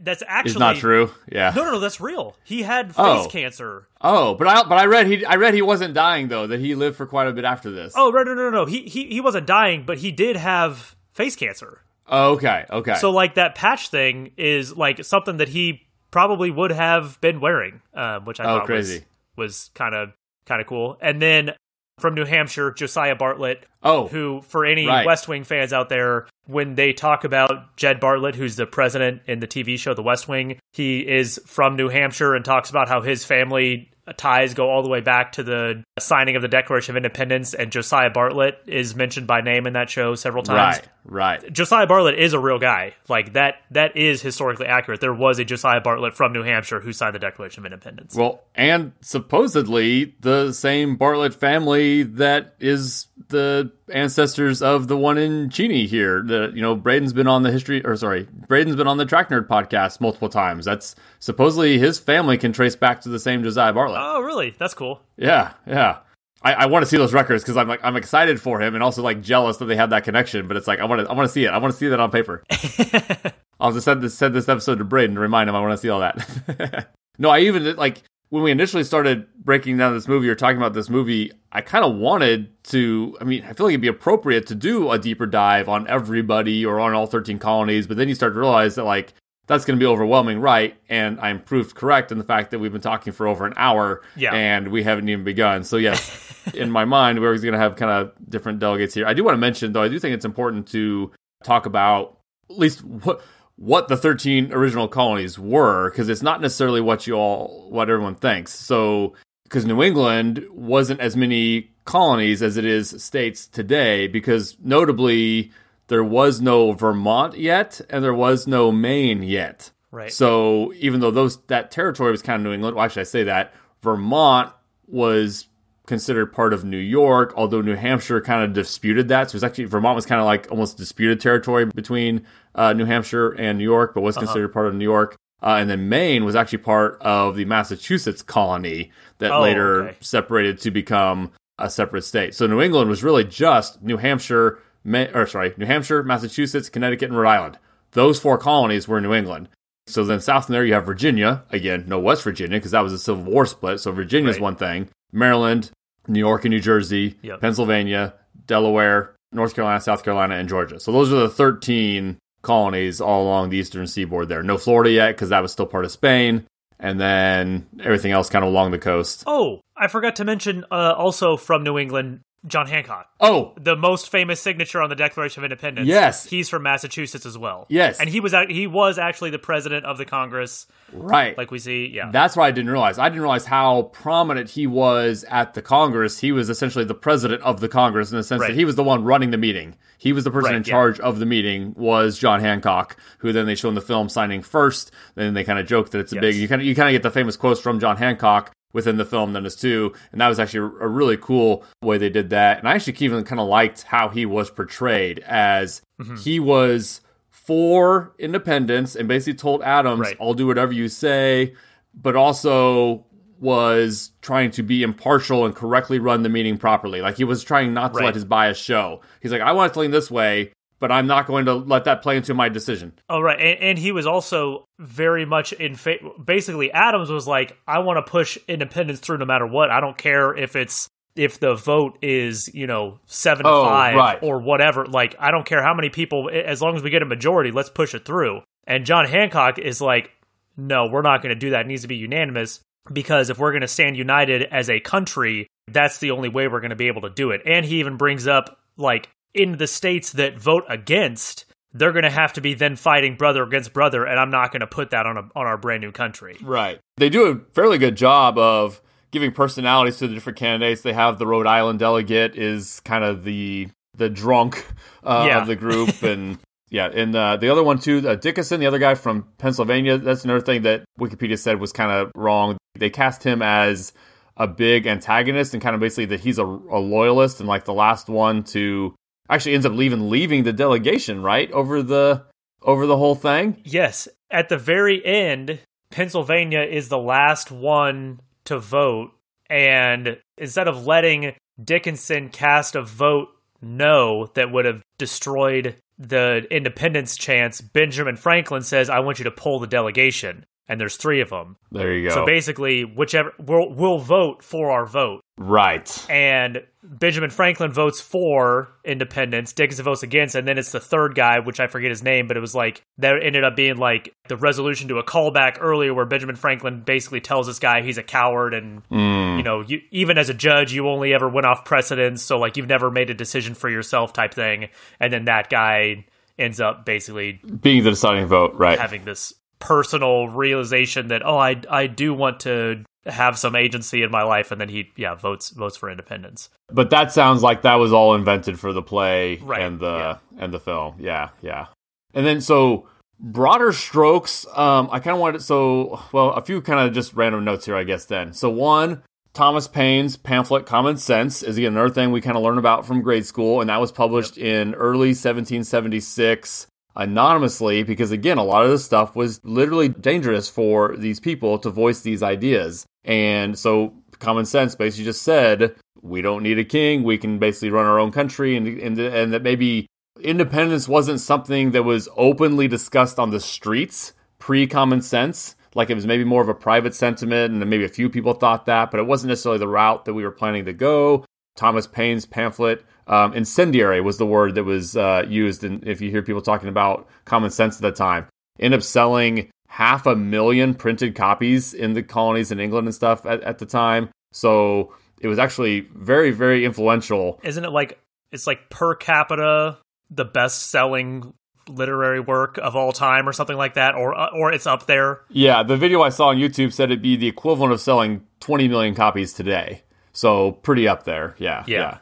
That's actually it's not true. Yeah. No, no, no, that's real. He had face Oh. cancer. Oh, but I but I read he I read he wasn't dying though. That he lived for quite a bit after this. Oh, no, no, no, no. He he he wasn't dying, but he did have face cancer. Oh, okay, okay. So like that patch thing is like something that he probably would have been wearing, uh, which I Oh, thought crazy. was kind of kind of cool. And then from New Hampshire, Josiah Bartlett, oh, who for any Right. West Wing fans out there, when they talk about Jed Bartlet, who's the president in the TV show The West Wing, he is from New Hampshire and talks about how his family ties go all the way back to the signing of the Declaration of Independence, and Josiah Bartlett is mentioned by name in that show several times. right, right. Josiah Bartlett is a real guy. Like that that is historically accurate. There was a Josiah Bartlett from New Hampshire who signed the Declaration of Independence. Well, and supposedly the same Bartlett family that is the ancestors of the one in Cheney here. The you know Braden's been on the history, or sorry, Braden's been on the Track Nerd podcast multiple times. That's supposedly his family can trace back to the same Josiah Bartlett. oh, really? That's cool. Yeah, yeah. I, I want to see those records because I'm like I'm excited for him and also like jealous that they have that connection. But it's like I want to I want to see it. I want to see that on paper. I'll just send this send this episode to Braden to remind him I want to see all that. no, I even like when we initially started breaking down this movie or talking about this movie, I kind of wanted to. I mean, I feel like it'd be appropriate to do a deeper dive on everybody or on all 13 colonies, but then you start to realize that like that's going to be overwhelming, right? And I'm proved correct in the fact that we've been talking for over an hour, Yeah. and we haven't even begun. So yes, in my mind, we're going to have kind of different delegates here. I do want to mention, though, I do think it's important to talk about at least what what the 13 original colonies were because it's not necessarily what you all what everyone thinks so because new england wasn't as many colonies as it is states today because notably there was no vermont yet and there was no maine yet Right. so even though those that territory was kind of New England, why should I say that? Vermont was considered part of New York, although New Hampshire kind of disputed that. So it was actually Vermont was kind of like almost disputed territory between uh, New Hampshire and New York, but was considered part of New York. Uh, and then Maine was actually part of the Massachusetts colony that Oh, later okay. separated to become a separate state. So New England was really just New Hampshire, Ma- or sorry, New Hampshire, Massachusetts, Connecticut, and Rhode Island. Those four colonies were New England. So then south from there you have Virginia. Again, no West Virginia because that was a Civil War split. So Virginia's Right. one thing. Maryland, New York and New Jersey, Yep. Pennsylvania, Delaware, North Carolina, South Carolina, and Georgia. So those are the 13 colonies all along the eastern seaboard there. No Florida yet because that was still part of Spain. And then everything else kind of along the coast. Oh, I forgot to mention uh, also from New England, John Hancock. Oh, The most famous signature on the Declaration of Independence. Yes. he's from Massachusetts as well. Yes. and he was he was actually the president of the Congress, right. like we see. Yeah, That's what I didn't realize. I didn't realize how prominent he was at the Congress. He was essentially the president of the Congress in the sense Right. that he was the one running the meeting. He was the person Right, in yeah. charge of the meeting. Was John Hancock, who then they show in the film signing first. Then they kind of joke that it's a Yes. big. You kind of you kind of get the famous quotes from John Hancock within the film then as too, and that was actually a really cool way they did that. And I actually even kind of liked how he was portrayed as Mm-hmm. he was for independence and basically told Adams, Right. "I'll do whatever you say," but also was trying to be impartial and correctly run the meeting properly. Like he was trying not to Right. let his bias show. He's like, "I want it to lean this way." But I'm not going to let that play into my decision. Oh right, and, and he was also very much in favor. Basically, Adams was like, "I want to push independence through no matter what. I don't care if it's if the vote is you know seven to Oh, five right. or whatever. Like, I don't care how many people. As long as we get a majority, let's push it through." And John Hancock is like, no, we're not going to do that. It needs to be unanimous because if we're going to stand united as a country, that's the only way we're going to be able to do it. And he even brings up, like, in the states that vote against, they're going to have to be then fighting brother against brother, and I'm not going to put that on a, on our brand new country. Right. They do a fairly good job of giving personalities to the different candidates. They have the Rhode Island delegate is kind of the the drunk uh, Yeah. of the group, and yeah, and uh, the other one too, uh, Dickinson, the other guy from Pennsylvania. That's another thing that Wikipedia said was kind of wrong. They cast him as a big antagonist and kind of basically that he's a, a loyalist and like the last one to actually ends up leaving leaving the delegation right over the over the whole thing. Yes, at the very end, Pennsylvania is the last one to vote, and instead of letting Dickinson cast a vote no that would have destroyed the independence chance, Benjamin Franklin says, I want you to pull the delegation. And there's three of them. There you go. So basically, whichever we'll, we'll vote for our vote. Right. and Benjamin Franklin votes for independence, Dickinson votes against, and then it's the third guy, which I forget his name, but it was like that ended up being like the resolution to a callback earlier where Benjamin Franklin basically tells this guy he's a coward and hmm. you know, you even as a judge you only ever went off precedence, so like you've never made a decision for yourself type thing. And then that guy ends up basically Being the deciding vote, right? having this personal realization that oh I I do want to have some agency in my life and then he yeah votes votes for independence. But that sounds like that was all invented for the play Right, and the yeah. and the film. Yeah, yeah. And then so broader strokes, um, I kind of wanted so well a few kind of just random notes here, I guess. Then so one. Thomas Paine's pamphlet Common Sense is again another thing we kind of learn about from grade school, and that was published in early 1776 anonymously because again a lot of this stuff was literally dangerous for these people to voice these ideas. And so Common Sense basically just said we don't need a king, we can basically run our own country and and, and that maybe independence wasn't something that was openly discussed on the streets pre Common Sense. Like it was maybe more of a private sentiment, and maybe a few people thought that, but it wasn't necessarily the route that we were planning to go. Thomas Paine's pamphlet, um, incendiary was the word that was uh, used. And if you hear people talking about common sense at the time, end up selling half a million printed copies in the colonies in England and stuff at, at the time. So it was actually very, very influential. Isn't it like it's like per capita the best selling literary work of all time or something like that or uh, or it's up there. Yeah, the video I saw on YouTube said it'd be the equivalent of selling 20 million copies today. So pretty up there. Yeah. Yeah.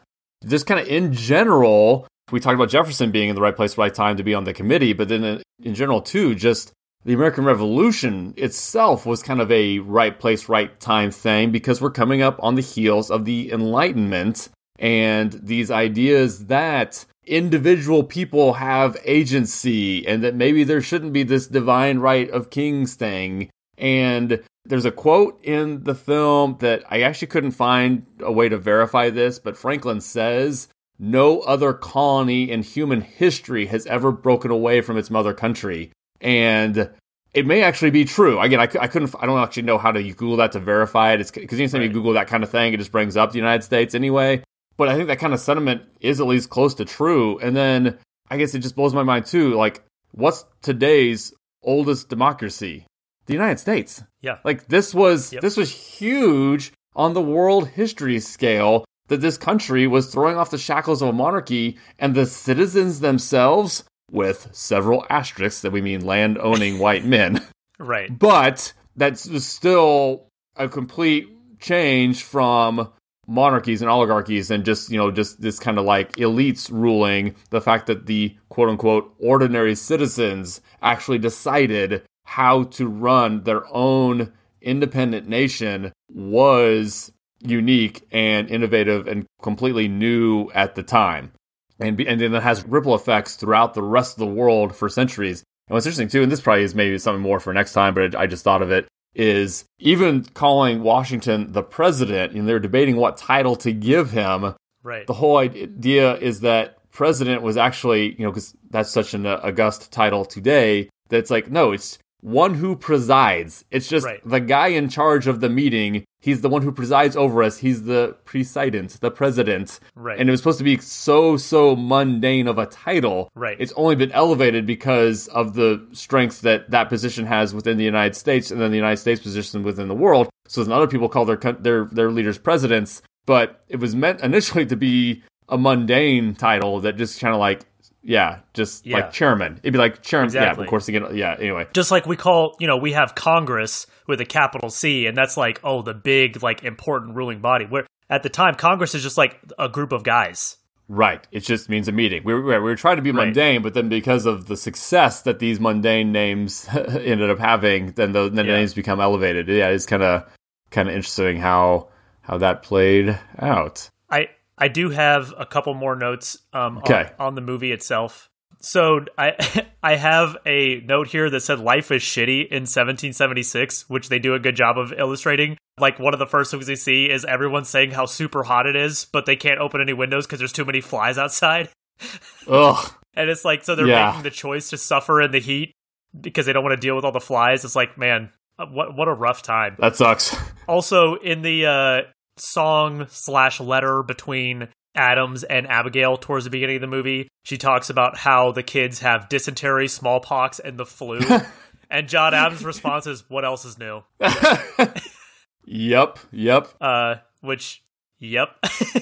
Just kind of in general, we talked about Jefferson being in the right place, right time to be on the committee, but then in, in general, too, just the American Revolution itself was kind of a right place, right time thing because we're coming up on the heels of the Enlightenment and these ideas that individual people have agency and that maybe there shouldn't be this divine right of kings thing. And there's a quote in the film that I actually couldn't find a way to verify this, but Franklin says, No other colony in human history has ever broken away from its mother country. And it may actually be true. Again, I, I couldn't, I don't actually know how to Google that to verify it. It's because anytime you Google that kind of thing, it just brings up the United States anyway. But I think that kind of sentiment is at least close to true. And then I guess it just blows my mind too. Like, what's today's oldest democracy? The United States. Yeah. Like this was Yep. this was huge on the world history scale that this country was throwing off the shackles of a monarchy and the citizens themselves with several asterisks that we mean land owning white men. Right. But that's still a complete change from monarchies and oligarchies and just, you know, just this kind of like elites ruling. The fact that the quote unquote ordinary citizens actually decided how to run their own independent nation was unique and innovative and completely new at the time. And, be, and then it has ripple effects throughout the rest of the world for centuries. And what's interesting too, and this probably is maybe something more for next time, but I just thought of it, is even calling Washington the president, and they're debating what title to give him. Right. The whole idea is that president was actually, you know, because that's such an uh, august title today, that it's like, no, it's one who presides. It's just Right. the guy in charge of the meeting. He's the one who presides over us. He's the president, the president. Right. And it was supposed to be so, so mundane of a title. Right. It's only been elevated because of the strength that that position has within the United States and then the United States position within the world. So then other people call their, their, their leaders presidents. But it was meant initially to be a mundane title that just kind of like, yeah, just Yeah. like chairman. It'd be like chairman. Yeah, of course, again, yeah, anyway. Just like we call, you know, we have Congress with a capital C, and that's like, oh, the big, like, important ruling body. Where at the time, Congress is just like a group of guys. Right. It just means a meeting. We were, we were trying to be Right. mundane, but then because of the success that these mundane names ended up having, then the, then the Yeah. names become elevated. Yeah, it's kind of kind of interesting how how that played out. I do have a couple more notes um, on- Okay. on, the movie itself. So I I have a note here that said life is shitty in 1776, which they do a good job of illustrating. Like one of the first things they see is everyone saying how super hot it is, but they can't open any windows because there's too many flies outside. Ugh. And it's like so they're Yeah. making the choice to suffer in the heat because they don't want to deal with all the flies. It's like man, uh, what what a rough time That sucks. also in the uh, song slash letter between Adams and Abigail towards the beginning of the movie, she talks about how the kids have dysentery, smallpox, and the flu. and John Adams' response is, "What else is new?" Yep. Yep. Uh, which, yep.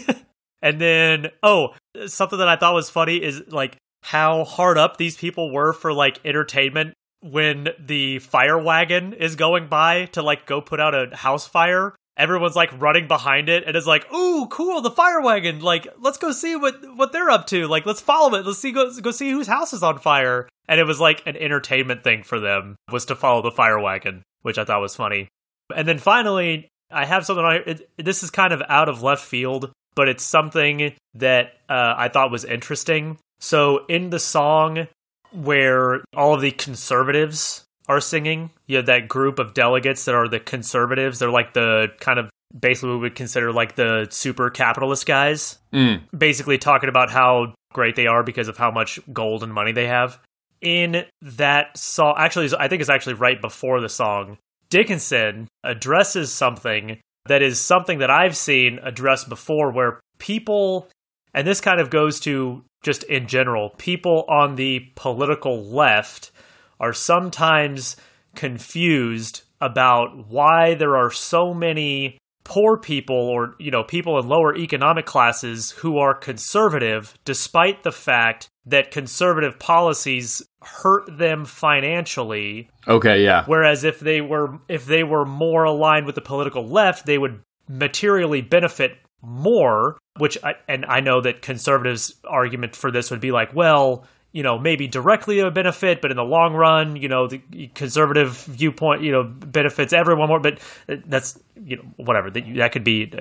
and then, oh, something that I thought was funny is like how hard up these people were for like entertainment when the fire wagon is going by to like go put out a house fire. Everyone's like running behind it and is like, "Ooh, cool, the fire wagon! Like, let's go see what what they're up to. Like, let's follow it. Let's see go go see whose house is on fire." And it was like an entertainment thing for them was to follow the fire wagon, which I thought was funny. And then finally, I have something. I it, this is kind of out of left field, but it's something that uh, I thought was interesting. So in the song where all of the conservatives are singing, you have that group of delegates that are the conservatives. They're like the kind of basically what we would consider like the super capitalist guys. Mm. Basically talking about how great they are because of how much gold and money they have. In that song, actually, I think it's actually right before the song. Dickinson addresses something that is something that I've seen addressed before where people, and this kind of goes to just in general, people on the political left are sometimes confused about why there are so many poor people or you know people in lower economic classes who are conservative despite the fact that conservative policies hurt them financially Okay. Yeah. Whereas if they were if they were more aligned with the political left, they would materially benefit more. Which I, and I know that conservatives' argument for this would be like, well, you know, maybe directly a benefit, but in the long run, you know, the conservative viewpoint, you know, benefits everyone more. But that's you know whatever that that could be.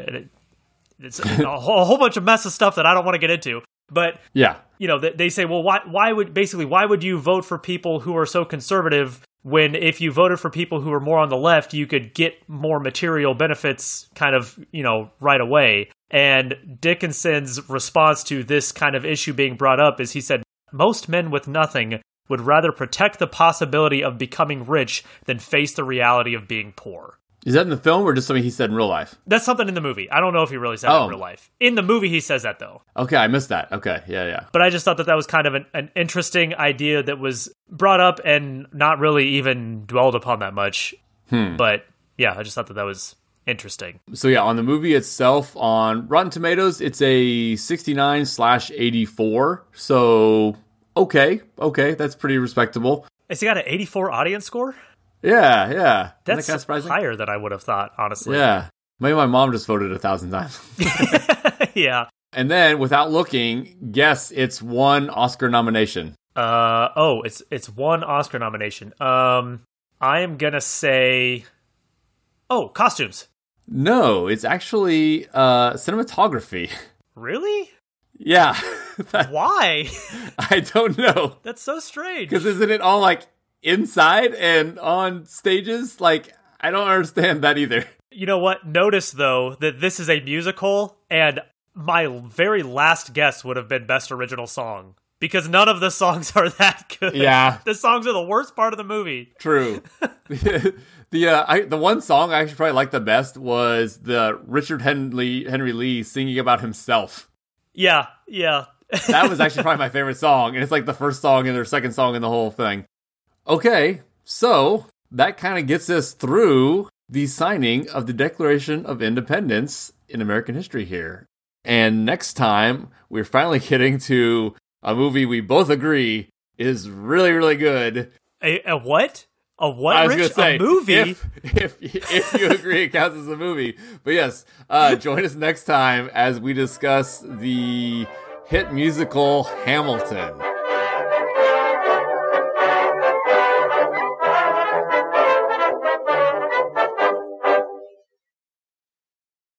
It's a whole, a whole bunch of mess of stuff that I don't want to get into. But Yeah. you know, they, they say, well, why, why would basically, why would you vote for people who are so conservative when if you voted for people who are more on the left, you could get more material benefits kind of, you know, right away? And Dickinson's response to this kind of issue being brought up is he said, most men with nothing would rather protect the possibility of becoming rich than face the reality of being poor. Is that in the film or just something he said in real life? That's something in the movie. I don't know if he really said it Oh. in real life. In the movie, he says that though. Okay, I missed that. Okay. Yeah. Yeah. but I just thought that that was kind of an, an interesting idea that was brought up and not really even dwelled upon that much. Hmm. But yeah, I just thought that that was interesting. So yeah, on the movie itself, on Rotten Tomatoes, it's a 69 slash 84. So okay, okay, that's pretty respectable. He got an 84 audience score? Yeah, yeah. That's that kind of higher than I would have thought, honestly. Yeah. Maybe my mom just voted a thousand times. yeah. and then, without looking, guess it's one Oscar nomination. Uh oh, it's it's one Oscar nomination. Um I am going to say Oh, costumes. No, it's actually uh, cinematography. Really? yeah, That- Why? I don't know That's so strange. because isn't it all like inside and on stages? Like I don't understand that either. You know what? Notice though that this is a musical, and my very last guess would have been best original song. because none of the songs are that good. Yeah. the songs are the worst part of the movie. True. The uh, I, the one song I actually probably liked the best was the Richard Henry Henry Lee singing about himself. Yeah, yeah. that was actually probably my favorite song, and it's like the first song and their second song in the whole thing. Okay, so that kind of gets us through the signing of the Declaration of Independence in American history here. And next time, we're finally getting to a movie we both agree is really, really good. A, a what? A what? I was going to say a movie. If, if if you agree, it counts as a movie. But yes, uh, join us next time as we discuss the hit musical Hamilton.